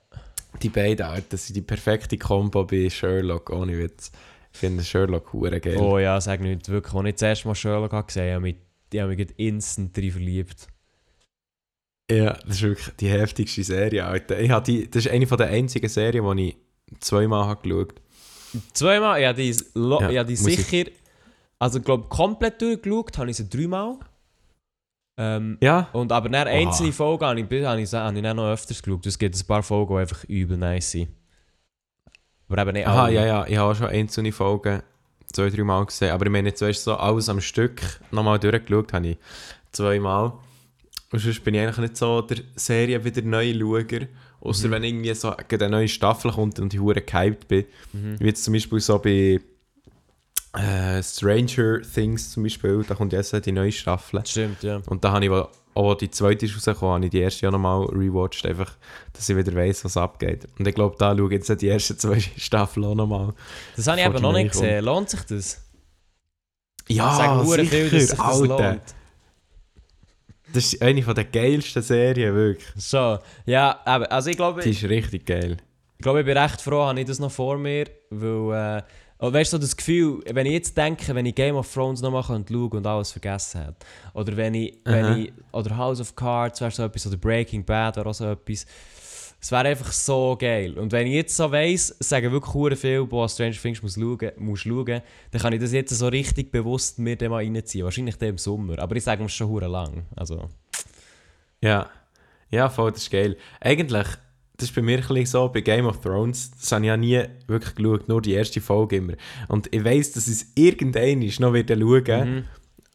die beiden, das sind die perfekte Kombo bei Sherlock, ohne Witz. Ich finde Sherlock hure geil. Oh ja, sag nicht, wirklich. Als ich das erste Mal Sherlock habe gesehen habe, ich habe mich instant drin verliebt. Ja, das ist wirklich die heftigste Serie, Alter. Ich habe die, das ist eine von der einzigen Serien, die ich zweimal habe geschaut Zweimal, ja, die, Ja, ja, die muss ich- sicher, also ich glaube komplett durchgeschaut habe ich sie dreimal. Ähm, Ja? und aber Oha. einzelne Folgen habe ich, habe ich, habe ich noch öfters geschaut. Es gibt ein paar Folgen, die einfach übel nice sind. Aber eben nicht Aha, alle. ja, ja. Ich habe auch schon einzelne Folgen zwei, drei Mal gesehen. Aber ich meine, du, so alles am Stück nochmal durchgeschaut habe ich zweimal. Und sonst bin ich eigentlich nicht so der Serie wieder neu Schauer. Außer Mhm. wenn irgendwie so eine neue Staffel kommt und ich hure gehypt bin. Mhm. Wie jetzt zum Beispiel so bei äh, Stranger Things zum Beispiel. Da kommt jetzt die neue Staffel. Stimmt, ja. Und da habe ich, auch die zweite ist rausgekommen, habe ich die erste ja nochmal rewatcht, einfach, dass ich wieder weiss, was abgeht. Und ich glaube, da schaue ich jetzt die ersten zwei Staffeln auch nochmal. Das habe ich eben noch nicht gesehen. Lohnt sich das? Ja, Sagen hure viel, dass sich das Alter. lohnt. Das ist eine von der geilsten Serien, wirklich. So, ja, eben, also ich glaube, Die ist richtig geil. Ich glaube, ich bin recht froh, habe ich das noch vor mir, weil, äh, oh, weißt du, so das Gefühl, wenn ich jetzt denke, wenn ich Game of Thrones nochmal schauen könnte und alles vergessen hätte, oder wenn ich, Aha. wenn ich, oder House of Cards wäre so etwas, oder Breaking Bad wäre auch so etwas, es wäre einfach so geil. Und wenn ich jetzt so weiss, sagen wirklich hure viel, boah, Stranger Things muss schauen, muss schauen, dann kann ich das jetzt so richtig bewusst mir dann mal reinziehen. Wahrscheinlich dann im Sommer, aber ich sage mir schon hure lang. Also, Ja. Ja, voll, das ist geil. Eigentlich, das ist bei mir ein so, bei Game of Thrones, das habe ich ja nie wirklich geschaut, nur die erste Folge immer. Und ich weiss, dass ich es irgendwann noch wieder schauen mhm.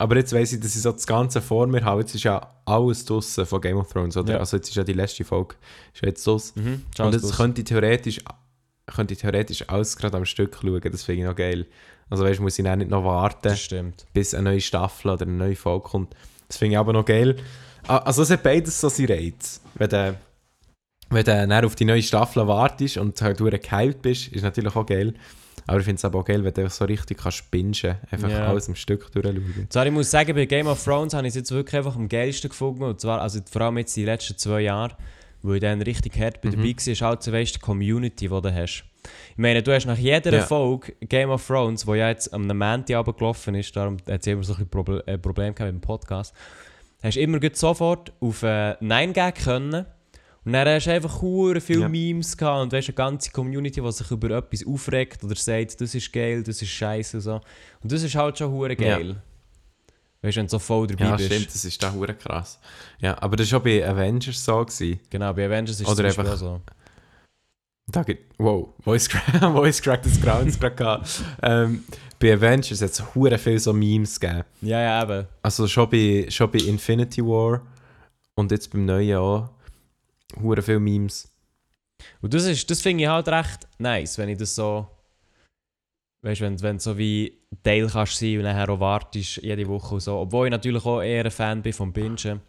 Aber jetzt weiss ich, dass ich so das Ganze vor mir habe. Jetzt ist ja alles draussen von Game of Thrones, oder? Ja. Also jetzt ist ja die letzte Folge ist jetzt draus. Mhm. Und jetzt könnte ich theoretisch, könnte ich theoretisch alles gerade am Stück schauen. Das finde ich noch geil. Also weißt, muss ich dann nicht noch warten, bis eine neue Staffel oder eine neue Folge kommt. Das finde ich aber noch geil. Ah, Also es hat beides so seinen Reiz. Wenn du, wenn du dann auf die neue Staffel wartest und halt durch gehypt bist, ist natürlich auch geil. Aber ich finde es aber auch geil, wenn du so richtig kannst bingen, einfach Ja. alles am Stück durchschauen. Zwar, ich muss sagen, bei Game of Thrones habe ich es jetzt wirklich einfach am geilsten gefunden. Und zwar, also vor allem jetzt die letzten zwei Jahre, wo ich dann richtig hart bei Mhm. dabei war, ist halt so, weißt, die Community, die du hast. Ich meine, du hast nach jeder Ja. Folge Game of Thrones, wo ja jetzt am Montag gelaufen ist, darum hat es immer so ein bisschen Proble äh, Problem gehabt mit dem Podcast, hast du immer sofort auf äh, Nein gehen können. Und dann hast du einfach hure viele Ja. Memes gehabt und weißt, eine ganze Community, die sich über etwas aufregt oder sagt, das ist geil, das ist scheiße und so. Und das ist halt schon hure Ja. geil. Weißt du, wenn du so voll dabei Ja, bist. stimmt, das ist da hure krass. Ja, aber das war auch bei Avengers so. Gewesen. Genau, bei Avengers ist es Beispiel einfach- so. Da gibt, wow, Voice Crack, Voice Crack des Grauens gerade ähm, Bei Avengers hat es hure viel so Memes gegeben. Ja, ja, eben. Also schon bei, schon bei Infinity War und jetzt beim neuen auch. Hure viel Memes. Und das, ist- das finde ich halt recht nice, wenn ich das so. Weißt du, wenn, wenn du so wie Teil kannst sein und nachher auch wartest jede Woche und so. Obwohl ich natürlich auch eher ein Fan bin vom Bingen.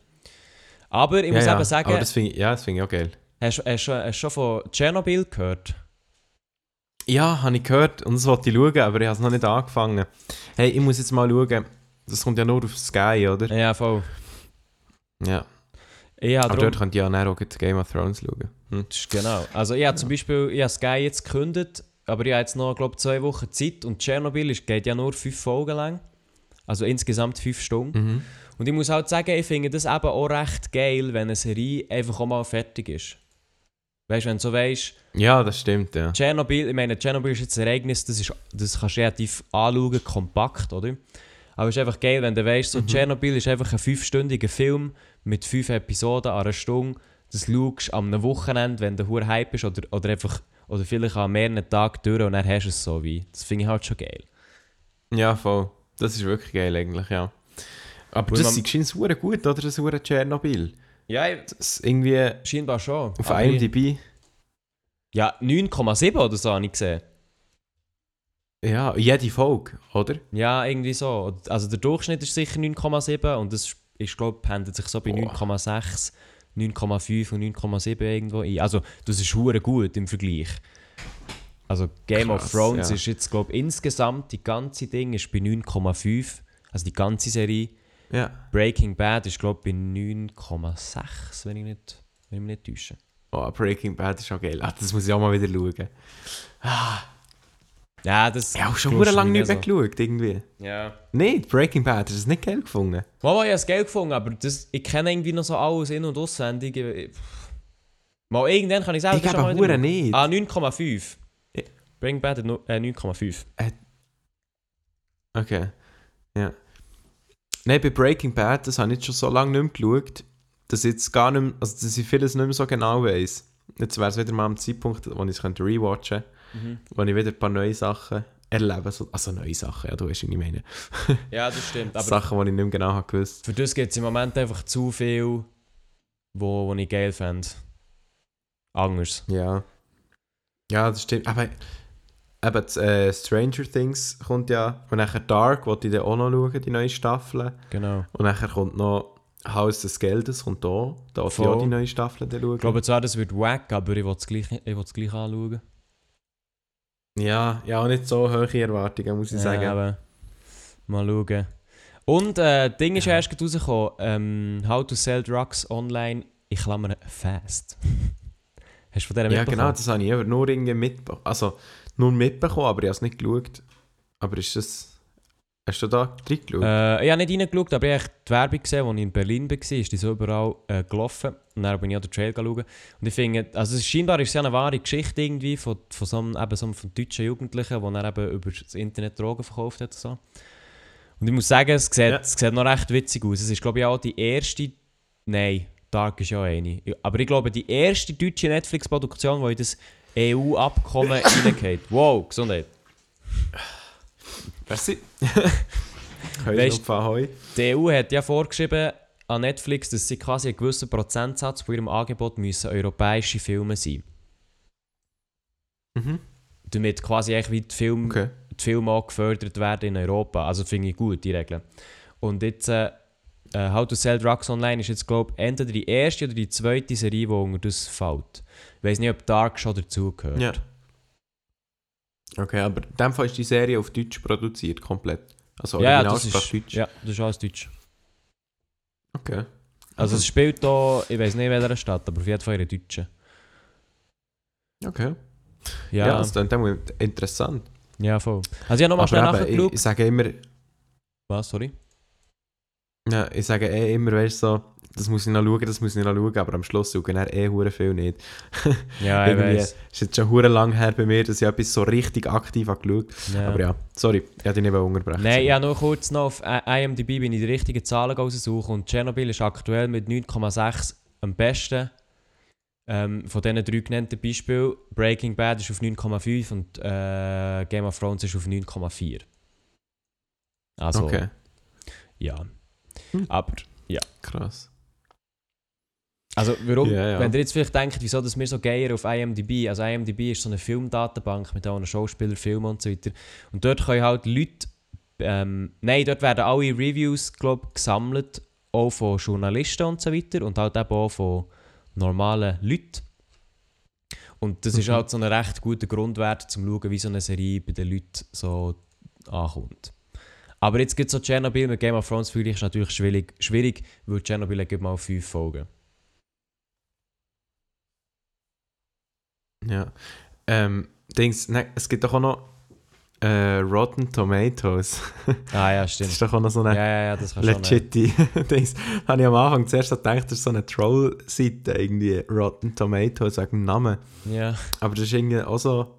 Aber ich muss ja, eben ja, sagen, Aber das finde ich, ja, das finde ich auch geil. hast, du- hast du schon von Tschernobyl gehört? Ja, habe ich gehört und das wollte ich schauen, aber ich habe es noch nicht angefangen. Hey, ich muss jetzt mal schauen. Das kommt ja nur auf Sky, oder? Ja, voll. Ja. Habe Aber dort könnt ihr ja auch Game of Thrones schauen. Hm. Das ist Genau. Also ich habe zum Beispiel, ich habe Sky jetzt gekündigt, aber ich habe jetzt noch, glaube zwei Wochen Zeit und Tschernobyl ist- geht ja nur fünf Folgen lang. Also insgesamt fünf Stunden. Mhm. Und ich muss halt sagen, ich finde das eben auch recht geil, wenn eine Serie einfach auch mal fertig ist. Weißt du, wenn du so weißt, Ja, das stimmt, ja. Tschernobyl, ich meine, Tschernobyl ist jetzt ein Ereignis, das, ist, das kannst du relativ anschauen, kompakt, oder? Aber es ist einfach geil, wenn du weißt, so Tschernobyl ist einfach ein fünfstündiger Film mit fünf Episoden an einer Stunde. Das schaust am einem Wochenende, wenn du hure Hype bist, oder, oder einfach, oder vielleicht an mehreren Tagen durch und dann hast du es so wie. Das finde ich halt schon geil. Ja, voll. Das ist wirklich geil eigentlich, ja. Aber Weil das ist scheint hure gut, oder? Das hure Tschernobyl. Ja, Das ist irgendwie scheinbar schon. auf ich- IMDb. Ja, 9,7 oder so habe ich gesehen. Ja, jede Folge, oder? Ja, irgendwie so. Also der Durchschnitt ist sicher 9,7 und das ist, glaube pendelt sich so bei Boah. 9,6, 9,5 und 9,7 irgendwo ein. Also das ist hure gut im Vergleich. Also Game of Krass, Thrones ja. ist jetzt, glaube ich, insgesamt die ganze Ding ist bei 9,5. Also die ganze Serie. Ja. Breaking Bad ist, glaube ich, bei 9,6, wenn ich nicht, wenn ich mich nicht täusche. Oh, Breaking Bad ist auch geil. Ah, das muss ich auch mal wieder schauen. Ja, das... Ich habe auch schon du lange nicht nicht mehr geschaut, irgendwie. so. Ja. Nicht, Breaking Bad, hast du das nicht geil gefunden? Mal, ich habe das Geld gefunden, aber das, ich kenne irgendwie noch so alles in- und auswendig. Ich- Mal irgendwann kann ich selber Ich schon glaube mal hure wieder- nicht. Ah, 9,5. Ja. Bring Bad hat äh, 9,5. Okay. Ja. Nein, bei Breaking Bad, das habe ich jetzt schon so lange nicht mehr geschaut, dass ich jetzt gar nicht mehr, also dass ich vieles nicht mehr so genau weiss. Jetzt wäre es wieder mal am Zeitpunkt, wo ich es rewatchen könnte, wo ich wieder ein paar neue Sachen erlebe. So, also neue Sachen, ja, du weißt, was ich meine. Ja, das stimmt. Aber Sachen, die ich nicht mehr genau habe gewusst. für das gibt es im Moment einfach zu viel, wo, wo ich geil fände. Anders. Ja. Ja, das stimmt. Aber eben, das, äh, Stranger Things kommt ja, und nachher Dark, wollte ich dann auch noch schauen, die neue Staffel. Genau. Und nachher kommt noch Haus des Geldes, kommt da. Da wollte ich auch die neue Staffel dann schauen. Ich glaube zwar, das wird wack, aber ich will es gleich, ich gleich anschauen. Ja, ja, auch nicht so hohe Erwartungen, muss ich sagen. Ja, aber mal schauen. Und äh, Ding ist erst gerade rausgekommen, ähm, How to Sell Drugs Online, ich klammer fast. Hast du von der ja, genau, das habe ich aber nur irgendwie mitbekommen. Also, nur mitbekommen, aber ich habe es nicht geschaut. Aber ist das... Hast du da reingeschaut? Äh, ich habe nicht reingeschaut, aber ich habe die Werbung gesehen, als ich in Berlin war, ist die so überall äh, gelaufen. Und dann bin ich an den Trail schauen. Und ich finde, also es scheinbar ist es ja eine wahre Geschichte irgendwie von, von so einem, eben so einem von deutschen Jugendlichen, der dann eben über das Internet Drogen verkauft hat und so. Und ich muss sagen, es sieht, Ja. es sieht noch recht witzig aus. Es ist glaube ich auch die erste, nein, Dark ist ja eine. Aber ich glaube die erste deutsche Netflix-Produktion, die in das EU-Abkommen reingeht. Wow, Gesundheit. Merci. Weißt- du, Die EU hat ja vorgeschrieben an Netflix, dass sie quasi einen gewissen Prozentsatz von ihrem Angebot müssen europäische Filme sein Mhm. Damit quasi echt wie die Filme, Okay. die Filme auch gefördert werden in Europa. Also finde ich gut, die Regeln. Und jetzt, äh, äh, How to Sell Drugs Online ist jetzt, glaube ich, entweder die erste oder die zweite Serie, die unter das fällt. Ich weiß nicht, ob Dark schon dazugehört. Ja. Okay, aber in dem Fall ist die Serie auf Deutsch produziert, komplett. Also ja, ja, das ist, Deutsch. ja, das ist alles Deutsch. Okay. Also es spielt da, ich weiß nicht in welcher Stadt, aber auf jeden Fall in der deutschen. Okay. Ja, Ja, ja, das klingt dann interessant. voll. Also ich habe nochmal schnell nachgeschaut. ich, ich sage immer, Was, sorry? ja, ich sage eh immer, weißt du, so, das muss ich noch schauen, das muss ich noch schauen, aber am Schluss schauen dann eh hure viel nicht. Ja, ich weiß. ist jetzt schon hure lang her bei mir, dass ich etwas so richtig aktiv habe geschaut. Ja. Aber ja, sorry, ich hätte dich nicht unterbrechen. Nein, ja, nur kurz noch auf IMDb bin ich die richtigen Zahlen raussuchen und Chernobyl ist aktuell mit 9,6 am besten. Ähm, von diesen drei genannten Beispielen. Breaking Bad ist auf 9,5 und äh, Game of Thrones ist auf 9,4. Also, Okay, ja. Hm. Aber, krass. Also warum, Ja, ja. wenn ihr jetzt vielleicht denkt, wieso dass wir so geier auf IMDb, also IMDb ist so eine Filmdatenbank mit allen Schauspielern, Filmen und so weiter. Und dort können halt Leute, ähm, nein, dort werden alle Reviews, glaub, gesammelt, auch von Journalisten und so weiter und halt eben auch von normalen Leuten. Und das ist Mhm. halt so ein recht guter Grundwert, um zu schauen, wie so eine Serie bei den Leuten so ankommt. Aber jetzt gibt es so Chernobyl mit Game of Thrones, finde ich, ist natürlich schwierig, schwierig weil Chernobyl gibt mal fünf Folgen. Ja. Ähm, Dings, ne, es gibt doch auch noch äh, Rotten Tomatoes. Ah ja, Das stimmt. ist doch auch noch so eine ja, ja, das. Ja. legit Dings. Habe ich am Anfang zuerst gedacht, das ist so eine Troll-Seite, irgendwie Rotten Tomatoes wegen dem Namen. Ja. Aber das ist irgendwie auch so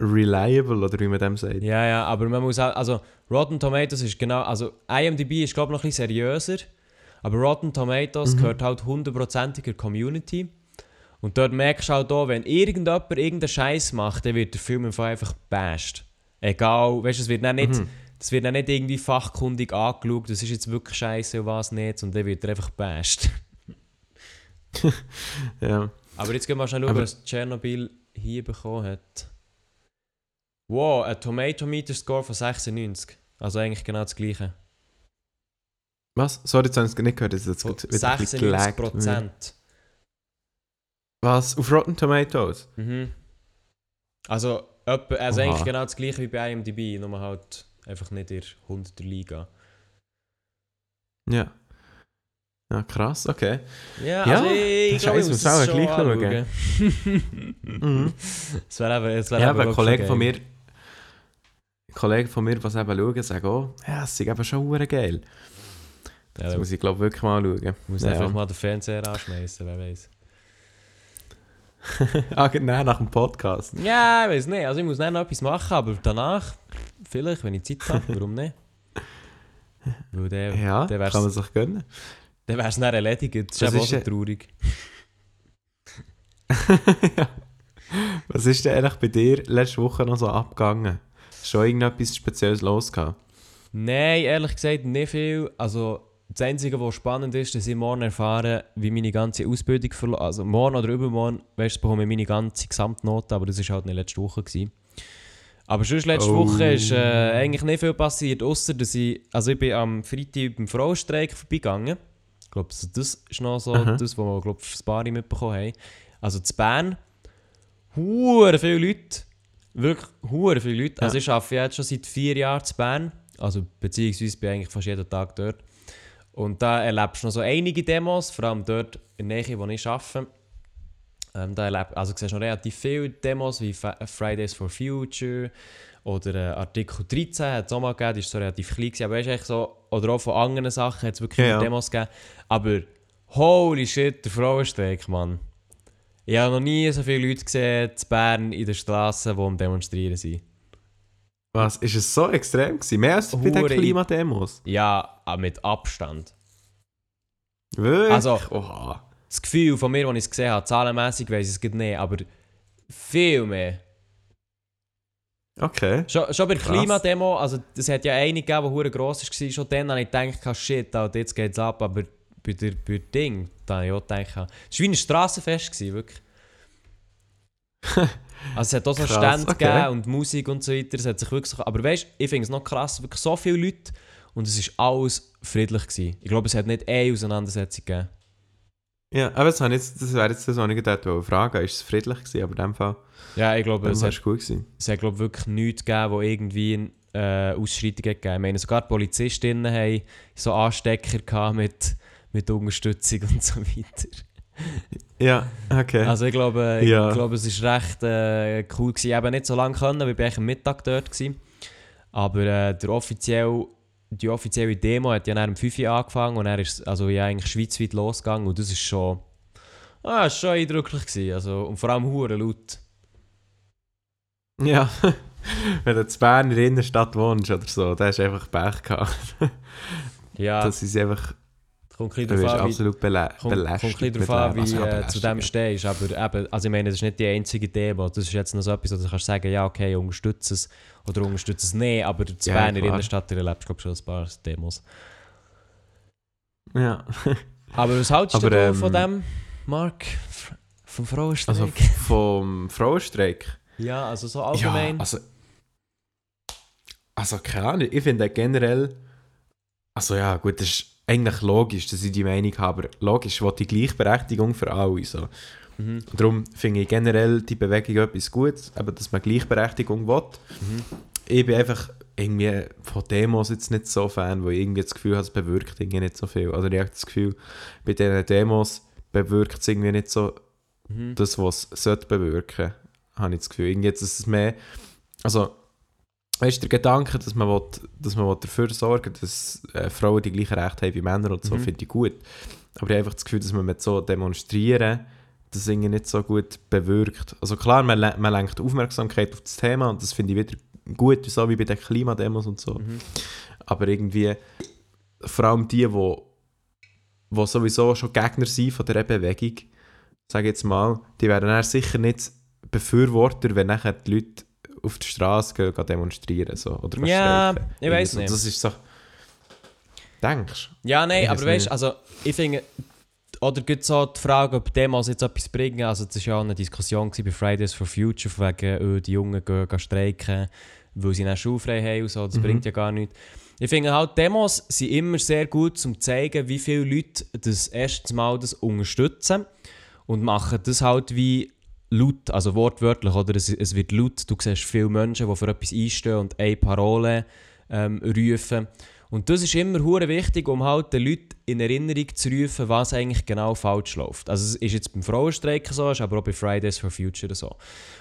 reliable, oder wie man dem sagt. ja, ja, aber man muss auch, also Rotten Tomatoes ist genau, also IMDb ist glaube ich noch ein bisschen seriöser, aber Rotten Tomatoes Mhm. gehört halt hundertprozentiger Community. Und dort merkst du auch, wenn irgendjemand irgendeinen Scheiß macht, dann wird der Film einfach bashed. Egal, weißt du, es wird dann nicht, Mhm. das wird dann nicht irgendwie fachkundig angeschaut, das ist jetzt wirklich scheiße und was nicht, und dann wird er einfach bashed. Ja. Aber jetzt gehen wir mal schnell schauen, was Tschernobyl hier bekommen hat. Wow, ein Tomato Meter Score von 96. Also eigentlich genau das gleiche. Was? Sorry, jetzt habe ich es nicht gehört. Das ist jetzt ein bisschen 96 gelaggt. Prozent. Was? Auf Rotten Tomatoes? Mhm. Also, etwa, also Oha. eigentlich genau das gleiche wie bei IMDb, nur halt einfach nicht in der 100er Liga. Ja. Ja, krass, okay. Ja, Ja, also ich, glaube, ich muss es gleich schauen. anschauen. Mhm. Es wäre eben, es wär Ja, eben aber ein Kollege von mir, ein Kollege von mir, was eben schauen, sagt auch, ja, es ist eben schon geil. Ja, Das da muss ich glaube wirklich mal schauen. muss ja. einfach mal den Fernseher anschmeißen, wer weiß. ah, genau, nach dem Podcast. Ja, ich weiß nicht. Also ich muss dann noch etwas machen, aber danach, vielleicht, wenn ich Zeit habe, warum nicht? Weil der, Ja, der kann man sich gönnen. der wär's dann erledigt. Das ist Das eben auch ist so traurig. ja. Was ist denn eigentlich bei dir letzte Woche noch so abgegangen? Schon irgendetwas Spezielles los gehabt? Nein, ehrlich gesagt nicht viel. Also das Einzige, was spannend ist, dass ich morgen erfahre, wie meine ganze Ausbildung verläuft. Also morgen oder übermorgen, weißt du, bekomme ich meine ganze Gesamtnote, aber das war halt nicht letzte Woche. Gewesen. Aber sonst letzte Oh. Woche ist äh, eigentlich nicht viel passiert, außer dass ich, also ich bin am Freitag beim Frauenstreik vorbeigegangen. Ich glaube, das ist noch so Aha. das, was wir, glaube ich, das Bari mitbekommen haben. Also zu Bern, hure viele Leute. Wirklich hure viele Leute. Also Ja. ich arbeite jetzt schon seit vier Jahren zu Bern. Also beziehungsweise bin ich eigentlich fast jeden Tag dort. Und da erlebst du noch so einige Demos, vor allem dort in der Nähe, wo ich arbeite. Ähm, da erleb, also siehst du noch relativ viele Demos wie Fridays for Future oder äh, Artikel 13 hat es auch mal gegeben, die ist so relativ klein gewesen, aber du, eigentlich so, oder auch von anderen Sachen hat es wirklich Ja, ja. Demos gegeben. Aber holy shit, der Frauenstreik, Mann. Ich habe noch nie so viele Leute gesehen in Bern in den Straßen, die am Demonstrieren sind. Was? Ist es so extrem gewesen? Mehr als bei den Hure- Klimademos? Ja, aber mit Abstand. Wirklich? Also- Oha. Das Gefühl von mir, als ich es gesehen habe, zahlenmässig weiß ich es gerade nicht, aber viel mehr. Okay. Schon, schon bei der Krass. Klimademo, also es hat ja eine gegeben, die hure gross war, schon dann habe ich gedacht, shit, Alter, jetzt geht's ab, aber bei der, bei der Ding, da habe ich auch gedacht, es war wie ein Strassenfest, gewesen, wirklich. also es hat auch so Krass, Stände okay. gegeben und Musik und so weiter, es hat sich wirklich aber weißt, ich finde es noch krass, wirklich so viele Leute und es war alles friedlich. Gewesen. Ich glaube, es hat nicht eine Auseinandersetzung gegeben. Ja, aber das, jetzt, das wäre jetzt das, was ich gerade fragen Ist es friedlich gewesen? Aber in dem Fall, Ja, ich glaube, es hat gut gewesen. es hat glaub, wirklich nichts gegeben, wo irgendwie äh, Ausschreitungen gegeben Ich meine, sogar die Polizistinnen haben so Anstecker mit, mit Unterstützung und so weiter. Ja, okay. Also ich glaube, Ja. ich glaube es war recht äh, cool. Gewesen. Ich habe nicht so lange können, weil ich war am Mittag dort. Gewesen. Aber äh, der offiziell, die offizielle Demo hat ja dann um 5 Uhr angefangen und er ist also ja eigentlich schweizweit losgegangen und das ist schon, ah, ist schon eindrücklich gewesen. Also, und vor allem hure laut. Ja, wenn du in Bern in der Innenstadt wohnst oder so, dann hast du einfach Pech gehabt. Ja, Das ist einfach, kommt ein du bisschen an, absolut belä Kommt, kommt ein belästigt. bisschen an, wie ja, äh, zu dem belästigt. stehst. Aber eben, also ich meine, das ist nicht die einzige Demo. Das ist jetzt noch so etwas, wo du kannst sagen, ja, okay, unterstütze es oder unterstütze es nicht. Aber zu Ja, Bern in der. Innenstadt erlebst du schon ein paar Demos. Ja, Aber was hältst Aber, du ähm, von dem, Mark? Vom Frauenstreik? also vom Frauenstreik. ja, also so Ja, allgemein. also, also keine Ahnung, ich finde generell, also ja gut, das ist eigentlich logisch, dass ich die Meinung habe, aber logisch will die Gleichberechtigung für alle. So. Mhm. Und darum finde ich generell die Bewegung etwas Gutes, eben, dass man Gleichberechtigung will. Mhm. Ich bin einfach irgendwie von Demos jetzt nicht so Fan, wo ich irgendwie das Gefühl habe, es bewirkt irgendwie nicht so viel. Oder ich habe das Gefühl, bei diesen Demos bewirkt es irgendwie nicht so Mhm. das, was es sollte bewirken, habe ich das Gefühl. Irgendwie jetzt ist es mehr, also weißt der Gedanke, dass man, will, dass man will dafür sorgen dass äh, Frauen die gleichen Rechte haben wie Männer und so, Mhm. finde ich gut. Aber ich habe einfach das Gefühl, dass man mit so demonstrieren, das irgendwie nicht so gut bewirkt. Also klar, man, man lenkt Aufmerksamkeit auf das Thema und das finde ich wieder gut, so wie bei den Klimademos und so. Mhm. Aber irgendwie, vor allem die, die, die sowieso schon Gegner sind von dieser Bewegung, sage jetzt mal, die werden dann sicher nicht Befürworter, wenn nachher die Leute auf die Straße gehen, gehen demonstrieren so, oder Ja, streiken. ich Irgendwie nicht. Das ist so... Denkst Ja, nein, aber weiß weißt du, also ich finde, oder gibt so die Frage, ob Demos jetzt etwas bringen. Also, das war ja auch eine Diskussion bei Fridays for Future, von wegen, oh, die Jungen gehen, gehen streiken, weil sie dann schulfrei haben und so. Das Mhm. bringt ja gar nichts. Ich finde halt, Demos sind immer sehr gut, um zu zeigen, wie viele Leute das erstens Mal das unterstützen und machen das halt wie laut, also wortwörtlich, oder? Es, es wird laut, du siehst viele Menschen, die für etwas einstehen und eine Parole ähm, rufen. Und das ist immer hure wichtig, um halt den Leuten in Erinnerung zu rufen, was eigentlich genau falsch läuft. Also es ist jetzt beim Frauenstreik so, ist aber auch bei Fridays for Future so.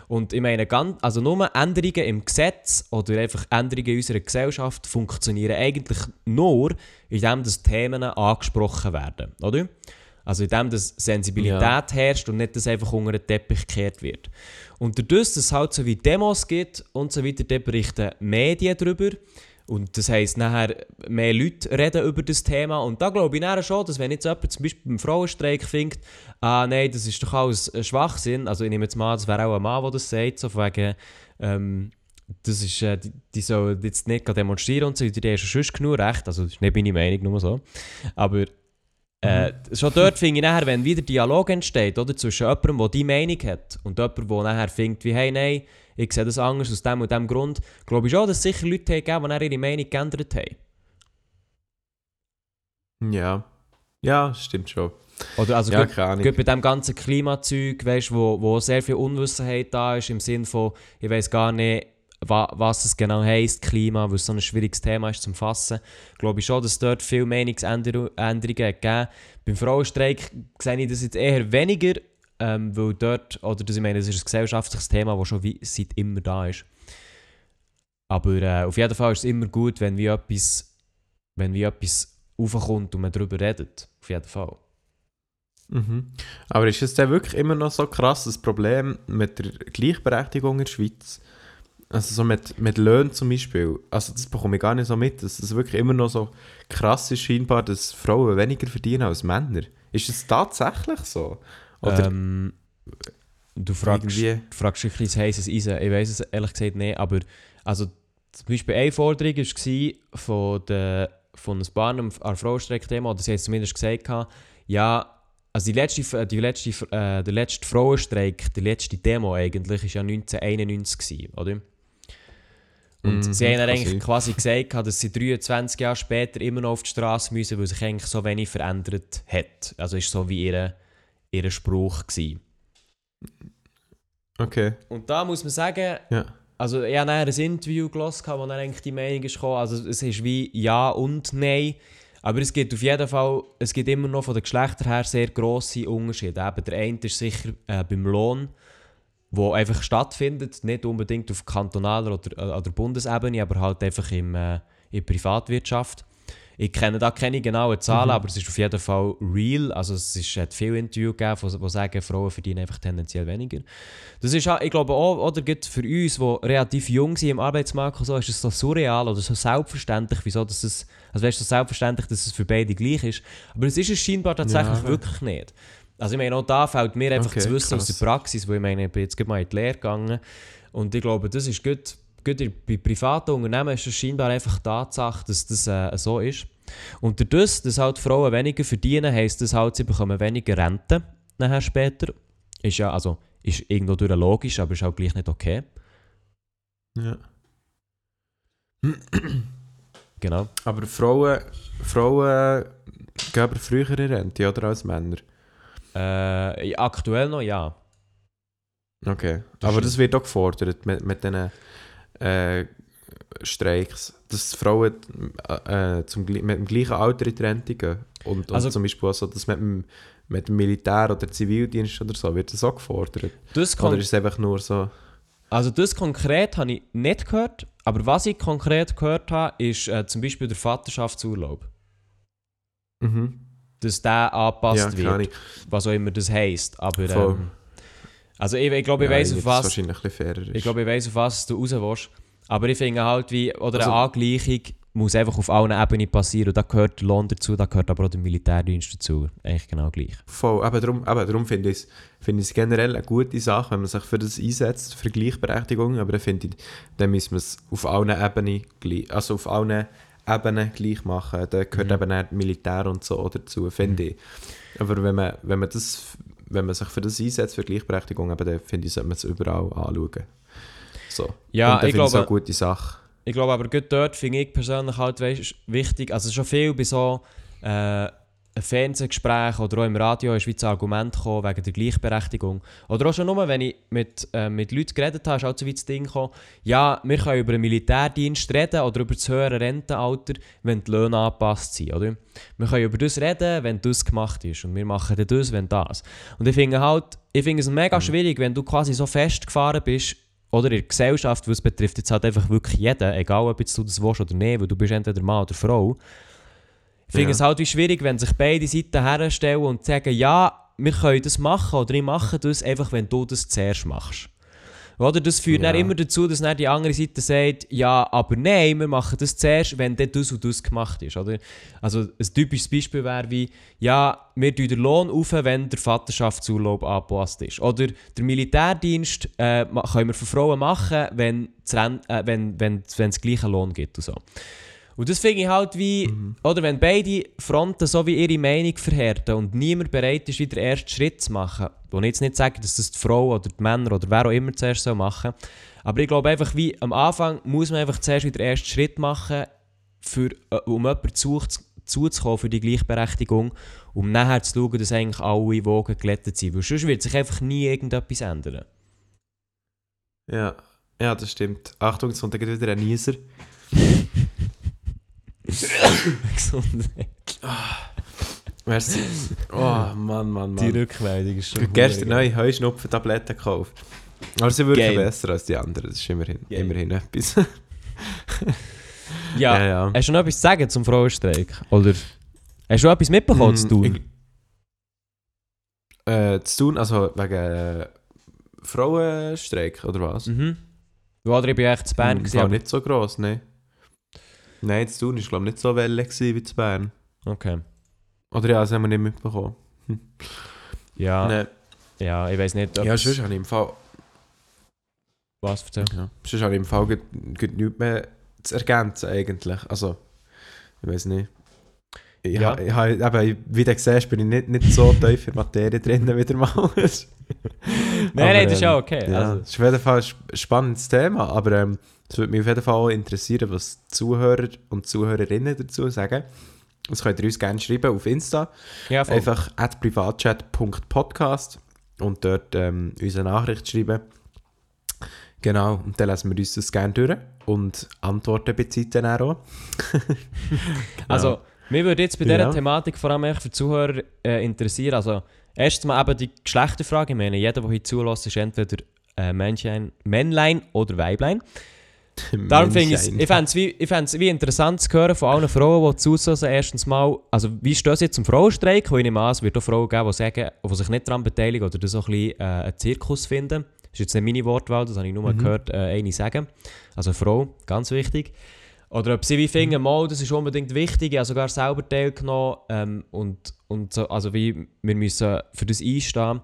Und ich meine, also nur Änderungen im Gesetz oder einfach Änderungen in unserer Gesellschaft funktionieren eigentlich nur, indem dass Themen angesprochen werden, oder? Also indem dass Sensibilität Ja. herrscht und nicht, dass einfach unter den Teppich gekehrt wird. Und dadurch, dass es halt so wie Demos gibt und so weiter, da berichten Medien darüber. Und das heisst, nachher mehr Leute reden über das Thema. Und da glaube ich nachher schon, dass wenn jetzt jemand zum Beispiel beim Frauenstreik findet, ah nein, das ist doch alles Schwachsinn. Also ich nehme jetzt mal, das wäre auch ein Mann, der das sagt, so von wegen, ähm, das ist, äh, die, die sollen jetzt nicht demonstrieren und so, die haben schon sonst genug Recht. Also das ist nicht meine Meinung, nur so. Aber äh, schon dort finde ich nachher, wenn wieder Dialog entsteht, oder, zwischen jemandem, der die Meinung hat und jemandem, der nachher findet, wie, hey, nein, ich sehe das anders aus dem und dem Grund, glaube ich schon, dass es sicher Leute gegeben, die ihre Meinung geändert haben. Ja. Ja, stimmt schon. Oder also ja, gut, gut bei dem ganzen Klimazeug, weißt, wo, wo sehr viel Unwissenheit da ist, im Sinn von, ich weiß gar nicht, was es genau heisst, Klima, weil es so ein schwieriges Thema ist zum Fassen, glaube ich schon, dass es dort viele Meinungsänderungen gegeben Beim Frauenstreik sehe ich das jetzt eher weniger, ähm, weil dort, oder das, ich meine, das ist ein gesellschaftliches Thema, das schon wie, seit immer da ist. Aber äh, auf jeden Fall ist es immer gut, wenn wie etwas, wenn wie etwas aufkommt und man darüber redet. Auf jeden Fall. Mhm. Aber ist es denn wirklich immer noch so krass das Problem mit der Gleichberechtigung in der Schweiz? Also so mit, mit Löhnen zum Beispiel. Also das bekomme ich gar nicht so mit, dass es wirklich immer noch so krass ist scheinbar, dass Frauen weniger verdienen als Männer. Ist es tatsächlich so? Oder ähm, du fragst, irgendwie... du fragst ein bisschen heißes Eisen. Ich weiß es ehrlich gesagt nicht, aber also zum Beispiel eine Forderung war von, der, von ein paar an der Frauenstreik-Thema, oder sie es zumindest gesagt, gehabt, ja, also die letzte, die letzte, äh, der letzte Frauenstreik, die letzte Demo eigentlich, war ja 1991, gewesen, oder? Und Mhm, sie haben eigentlich quasi gesagt, dass sie 23 Jahre später immer noch auf die Straße müssen, weil sich eigentlich so wenig verändert hat. Also ist so wie ihr, ihr Spruch gewesen. Okay, Und da muss man sagen, ja. also ich habe ein Interview gelesen, wo dann eigentlich die Meinung ist gekommen, also es ist wie Ja und Nein, aber es gibt auf jeden Fall, es gibt immer noch von den Geschlechtern her sehr grosse Unterschiede. Eben der eine ist sicher äh, beim Lohn, wo einfach stattfindet, nicht unbedingt auf kantonaler oder, äh, oder Bundesebene, aber halt einfach im, äh, in der Privatwirtschaft. Ich kenne da keine genauen Zahlen, Mhm. aber es ist auf jeden Fall real. Also es ist, hat viele Interviews gegeben, die, sagen, Frauen verdienen einfach tendenziell weniger. Das ist, auch- ich glaube auch, oder für uns, die relativ jung sind im Arbeitsmarkt und so, ist es so surreal oder so selbstverständlich, wieso dass es, also weißt so selbstverständlich, dass es für beide gleich ist. Aber es ist es scheinbar tatsächlich Ja. wirklich nicht. Also ich meine, auch da fällt mir einfach Okay, zu wissen aus krass. der Praxis, wo ich meine, ich bin jetzt gerade mal in die Lehre gegangen und ich glaube, das ist gut, gut bei privaten Unternehmen ist es scheinbar einfach Tatsache, dass das äh, so ist. Und dadurch, dass halt Frauen weniger verdienen, heisst das halt, sie bekommen weniger Rente nachher später. Ist ja, also, ist irgendwo durch logisch, aber ist auch gleich nicht okay. ja. Genau. Aber Frauen, Frauen gehen aber früher Rente, oder als Männer. Äh, aktuell noch ja. Okay. Das aber das wird auch gefordert mit, mit diesen äh, Streiks, dass Frauen äh, äh, zum, mit dem gleichen Alter in die Rente gehen. Und, und Also- zum Beispiel auch so, dass mit dem, mit dem Militär oder Zivildienst oder so, wird das auch gefordert. Das Oder ist es einfach nur so... also das konkret habe ich nicht gehört, aber was ich konkret gehört habe, ist äh, zum Beispiel der Vaterschaftsurlaub. Mhm. Dass der angepasst Ja, wird, was auch immer das heisst. Aber ähm, also ich, ich glaube, ich Ja, weiß auf was. Ich glaube, ich weiss, auf was du raus willst. Aber ich finde halt, wie, oder Also- eine Angleichung muss einfach auf allen Ebenen passieren. Und da gehört der Lohn dazu, da gehört aber auch der Militärdienst dazu. Eigentlich genau gleich. Voll, aber darum, aber darum finde ich es es generell eine gute Sache, wenn man sich für das einsetzt, für Gleichberechtigung, aber dann finde ich, dann müssen wir es auf allen Ebenen gleich, also auf allen Ebenen gleich machen. Da gehört Mhm. eben auch Militär und so dazu, finde ich. Aber wenn man, wenn man das, wenn man sich für das einsetzt, für Gleichberechtigung, eben, dann finde ich, sollte man es überall anschauen. So. Ja, und ich finde es auch eine glaube, gute Sache. ich glaube aber gerade dort finde ich persönlich halt weißt, wichtig, also schon viel bei so äh, ein Fernsehgespräch oder auch im Radio ist das Argument gekommen wegen der Gleichberechtigung. Oder auch schon nur, wenn ich mit, äh, mit Leuten geredet habe, ist auch so wie das Ding gekommen, ja, wir können über den Militärdienst reden oder über das höhere Rentenalter, wenn die Löhne angepasst sind, oder? Wir können über das reden, wenn das gemacht ist und wir machen dann das, wenn das. Und ich finde halt, ich finde es mega schwierig, wenn du quasi so festgefahren bist, oder in der Gesellschaft, weil es betrifft jetzt halt einfach wirklich jeden, egal ob jetzt du das willst oder nicht, weil du bist entweder Mann oder Frau. Ich finde Ja. es halt wie schwierig, wenn sich beide Seiten herstellen und sagen, ja, wir können das machen oder ich mache das einfach, wenn du das zuerst machst. Oder das führt Ja. dann immer dazu, dass dann die andere Seite sagt, ja, aber nein, wir machen das zuerst, wenn dann das und das gemacht ist. Oder? Also ein typisches Beispiel wäre wie, ja, wir tun den Lohn auf, wenn der Vaterschaftsurlaub angepasst ist. Oder der Militärdienst äh, können wir für Frauen machen, wenn es äh, wenn, wenn, gleichen Lohn gibt und so. Und das finde ich halt wie, oder wenn beide Fronten so wie ihre Meinung verhärten und niemand bereit ist, wieder den ersten Schritt zu machen, wo ich jetzt nicht sage, dass das die Frau oder die Männer oder wer auch immer zuerst soll machen aber ich glaube einfach wie, am Anfang muss man einfach zuerst wieder den ersten Schritt machen, für, äh, um jemanden zu, zuzukommen für die Gleichberechtigung, um nachher zu schauen, dass eigentlich alle Wogen glättet sind, weil sonst wird sich einfach nie irgendetwas ändern. Ja. ja, das stimmt. Achtung, jetzt kommt wieder ein Nieser. Gesundheit. Merci. Oh, Mann, Mann, Die Mann. Rückmeldung ist schon Gestern verdammt neue Heuschnupfen-Tabletten gekauft. Aber sie wirken Geil. besser als die anderen. Das ist immerhin, Geil. immerhin etwas. Ja, ja. ja. Hast du noch etwas zu sagen zum Frauenstreik? Oder hast du etwas mitbekommen zu tun? Mm, Ich, äh, zu tun, also wegen äh, Frauenstreik oder was? Mhm. Ja, oder ich bin echt zu Bern. Hm, gewesen, war nicht so gross, ne? Nein, zu tun war glaube nicht so welle gewesen wie zu Bern. Okay. Oder ja, das haben wir nicht mitbekommen. Ja, Nein. ja ich weiß nicht, ob Ja, es- sonst habe ich im Fall... was erzählen. Ja. Sonst habe ich im Fall gut, gut nichts mehr zu ergänzen eigentlich. Also, ich weiß nicht. Ich, Ja. ich, ha, eben, wie du siehst, bin ich nicht, nicht so tief in Materie drin wieder mal. Nein, nein, das ist ja okay. Ja, Also, das ist auf jeden Fall ein sp- spannendes Thema, aber ähm, es würde mich auf jeden Fall auch interessieren, was Zuhörer und Zuhörerinnen dazu sagen. Das könnt ihr uns gerne schreiben auf Insta. ja. Einfach at privatchat.podcast und dort ähm, uns eine Nachricht schreiben. Genau, und dann lesen wir uns das gerne durch und antworten bei Zeit dann auch. Genau. Also, mir würde jetzt bei dieser Ja. Thematik vor allem für die Zuhörer äh, interessieren. Also, erstens mal eben die Geschlechterfrage. Ich meine, jeder, der hier zulässt, ist entweder äh, Männchen, Männlein oder Weiblein. Darum finde ich ich fände es wie, ich wie interessant zu hören von allen Frauen, die zuhören. Erstens mal, also wie stehen sie jetzt zum Frauenstreik? Weil ich nehme an, es wird auch Frauen geben, die, sagen, die sich nicht daran beteiligen oder das so ein bisschen äh, einen Zirkus finden. Das ist jetzt nicht meine Wortwahl, das habe ich nur mal Mhm. gehört, äh, eine sagen. Also Frau, ganz wichtig. Oder ob sie wie finden, mal, das ist unbedingt wichtig, ich habe sogar selber teilgenommen ähm, und, und so, also wie, wir müssen für das einstehen.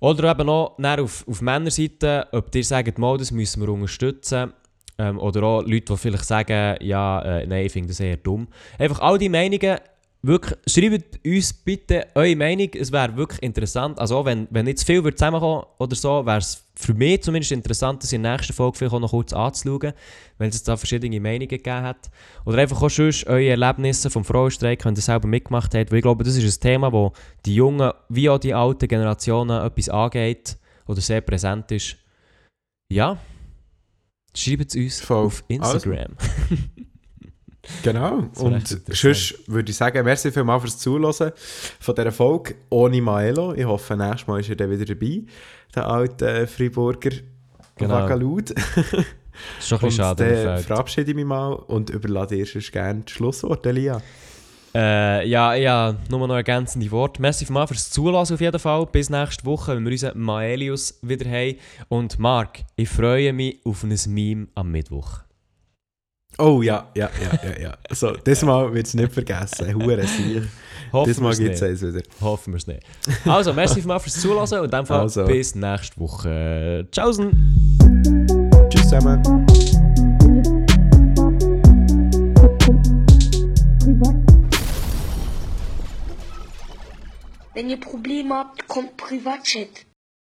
Oder eben noch dann auf, auf Männerseite, ob die sagen, mal, das müssen wir unterstützen. Ähm, oder auch Leute, die vielleicht sagen, ja, äh, nein, ich finde das eher dumm. Einfach all die Meinungen wirklich, schreibt uns bitte eure Meinung. Es wäre wirklich interessant. Also, auch wenn, wenn nicht zu viel wird zusammenkommen oder so, wäre es für mich zumindest interessant, das in der nächsten Folge vielleicht auch noch kurz anzuschauen, wenn es da verschiedene Meinungen gegeben hat. Oder einfach auch sonst eure Erlebnisse vom Frauenstreik, wenn ihr selber mitgemacht habt. Weil ich glaube, das ist ein Thema, wo die jungen wie auch die alten Generationen etwas angeht oder sehr präsent ist. Ja, schreibt es uns Voll. auf Instagram. Genau. Und sonst würde ich sagen, merci vielmals fürs Zuhören von dieser Folge ohne Maelo. Ich hoffe, nächstes Mal ist er dann wieder dabei, der alte Freiburger Genau. Das ist schon ein bisschen Und schade. dann verabschiede ich mich mal und überlasse sonst gerne das Schlusswort, Elia. Äh, ja, ja, nur noch ergänzende Worte. Merci vielmals fürs Zulassen auf jeden Fall. Bis nächste Woche, wenn wir unseren Maelius wieder haben. Und Marc, ich freue mich auf ein Meme am Mittwoch. Oh ja, ja, ja, ja, ja. So, diesmal wird es nicht vergessen. Hure sicher. Diesmal wir's gibt es eins wieder. Hoffen wir es nicht. Also, merci vielmals fürs Zulassen und in dem Fall Also. bis nächste Woche. Tschaußen! Tschüss zusammen. Wenn ihr Probleme habt, kommt Privatchat.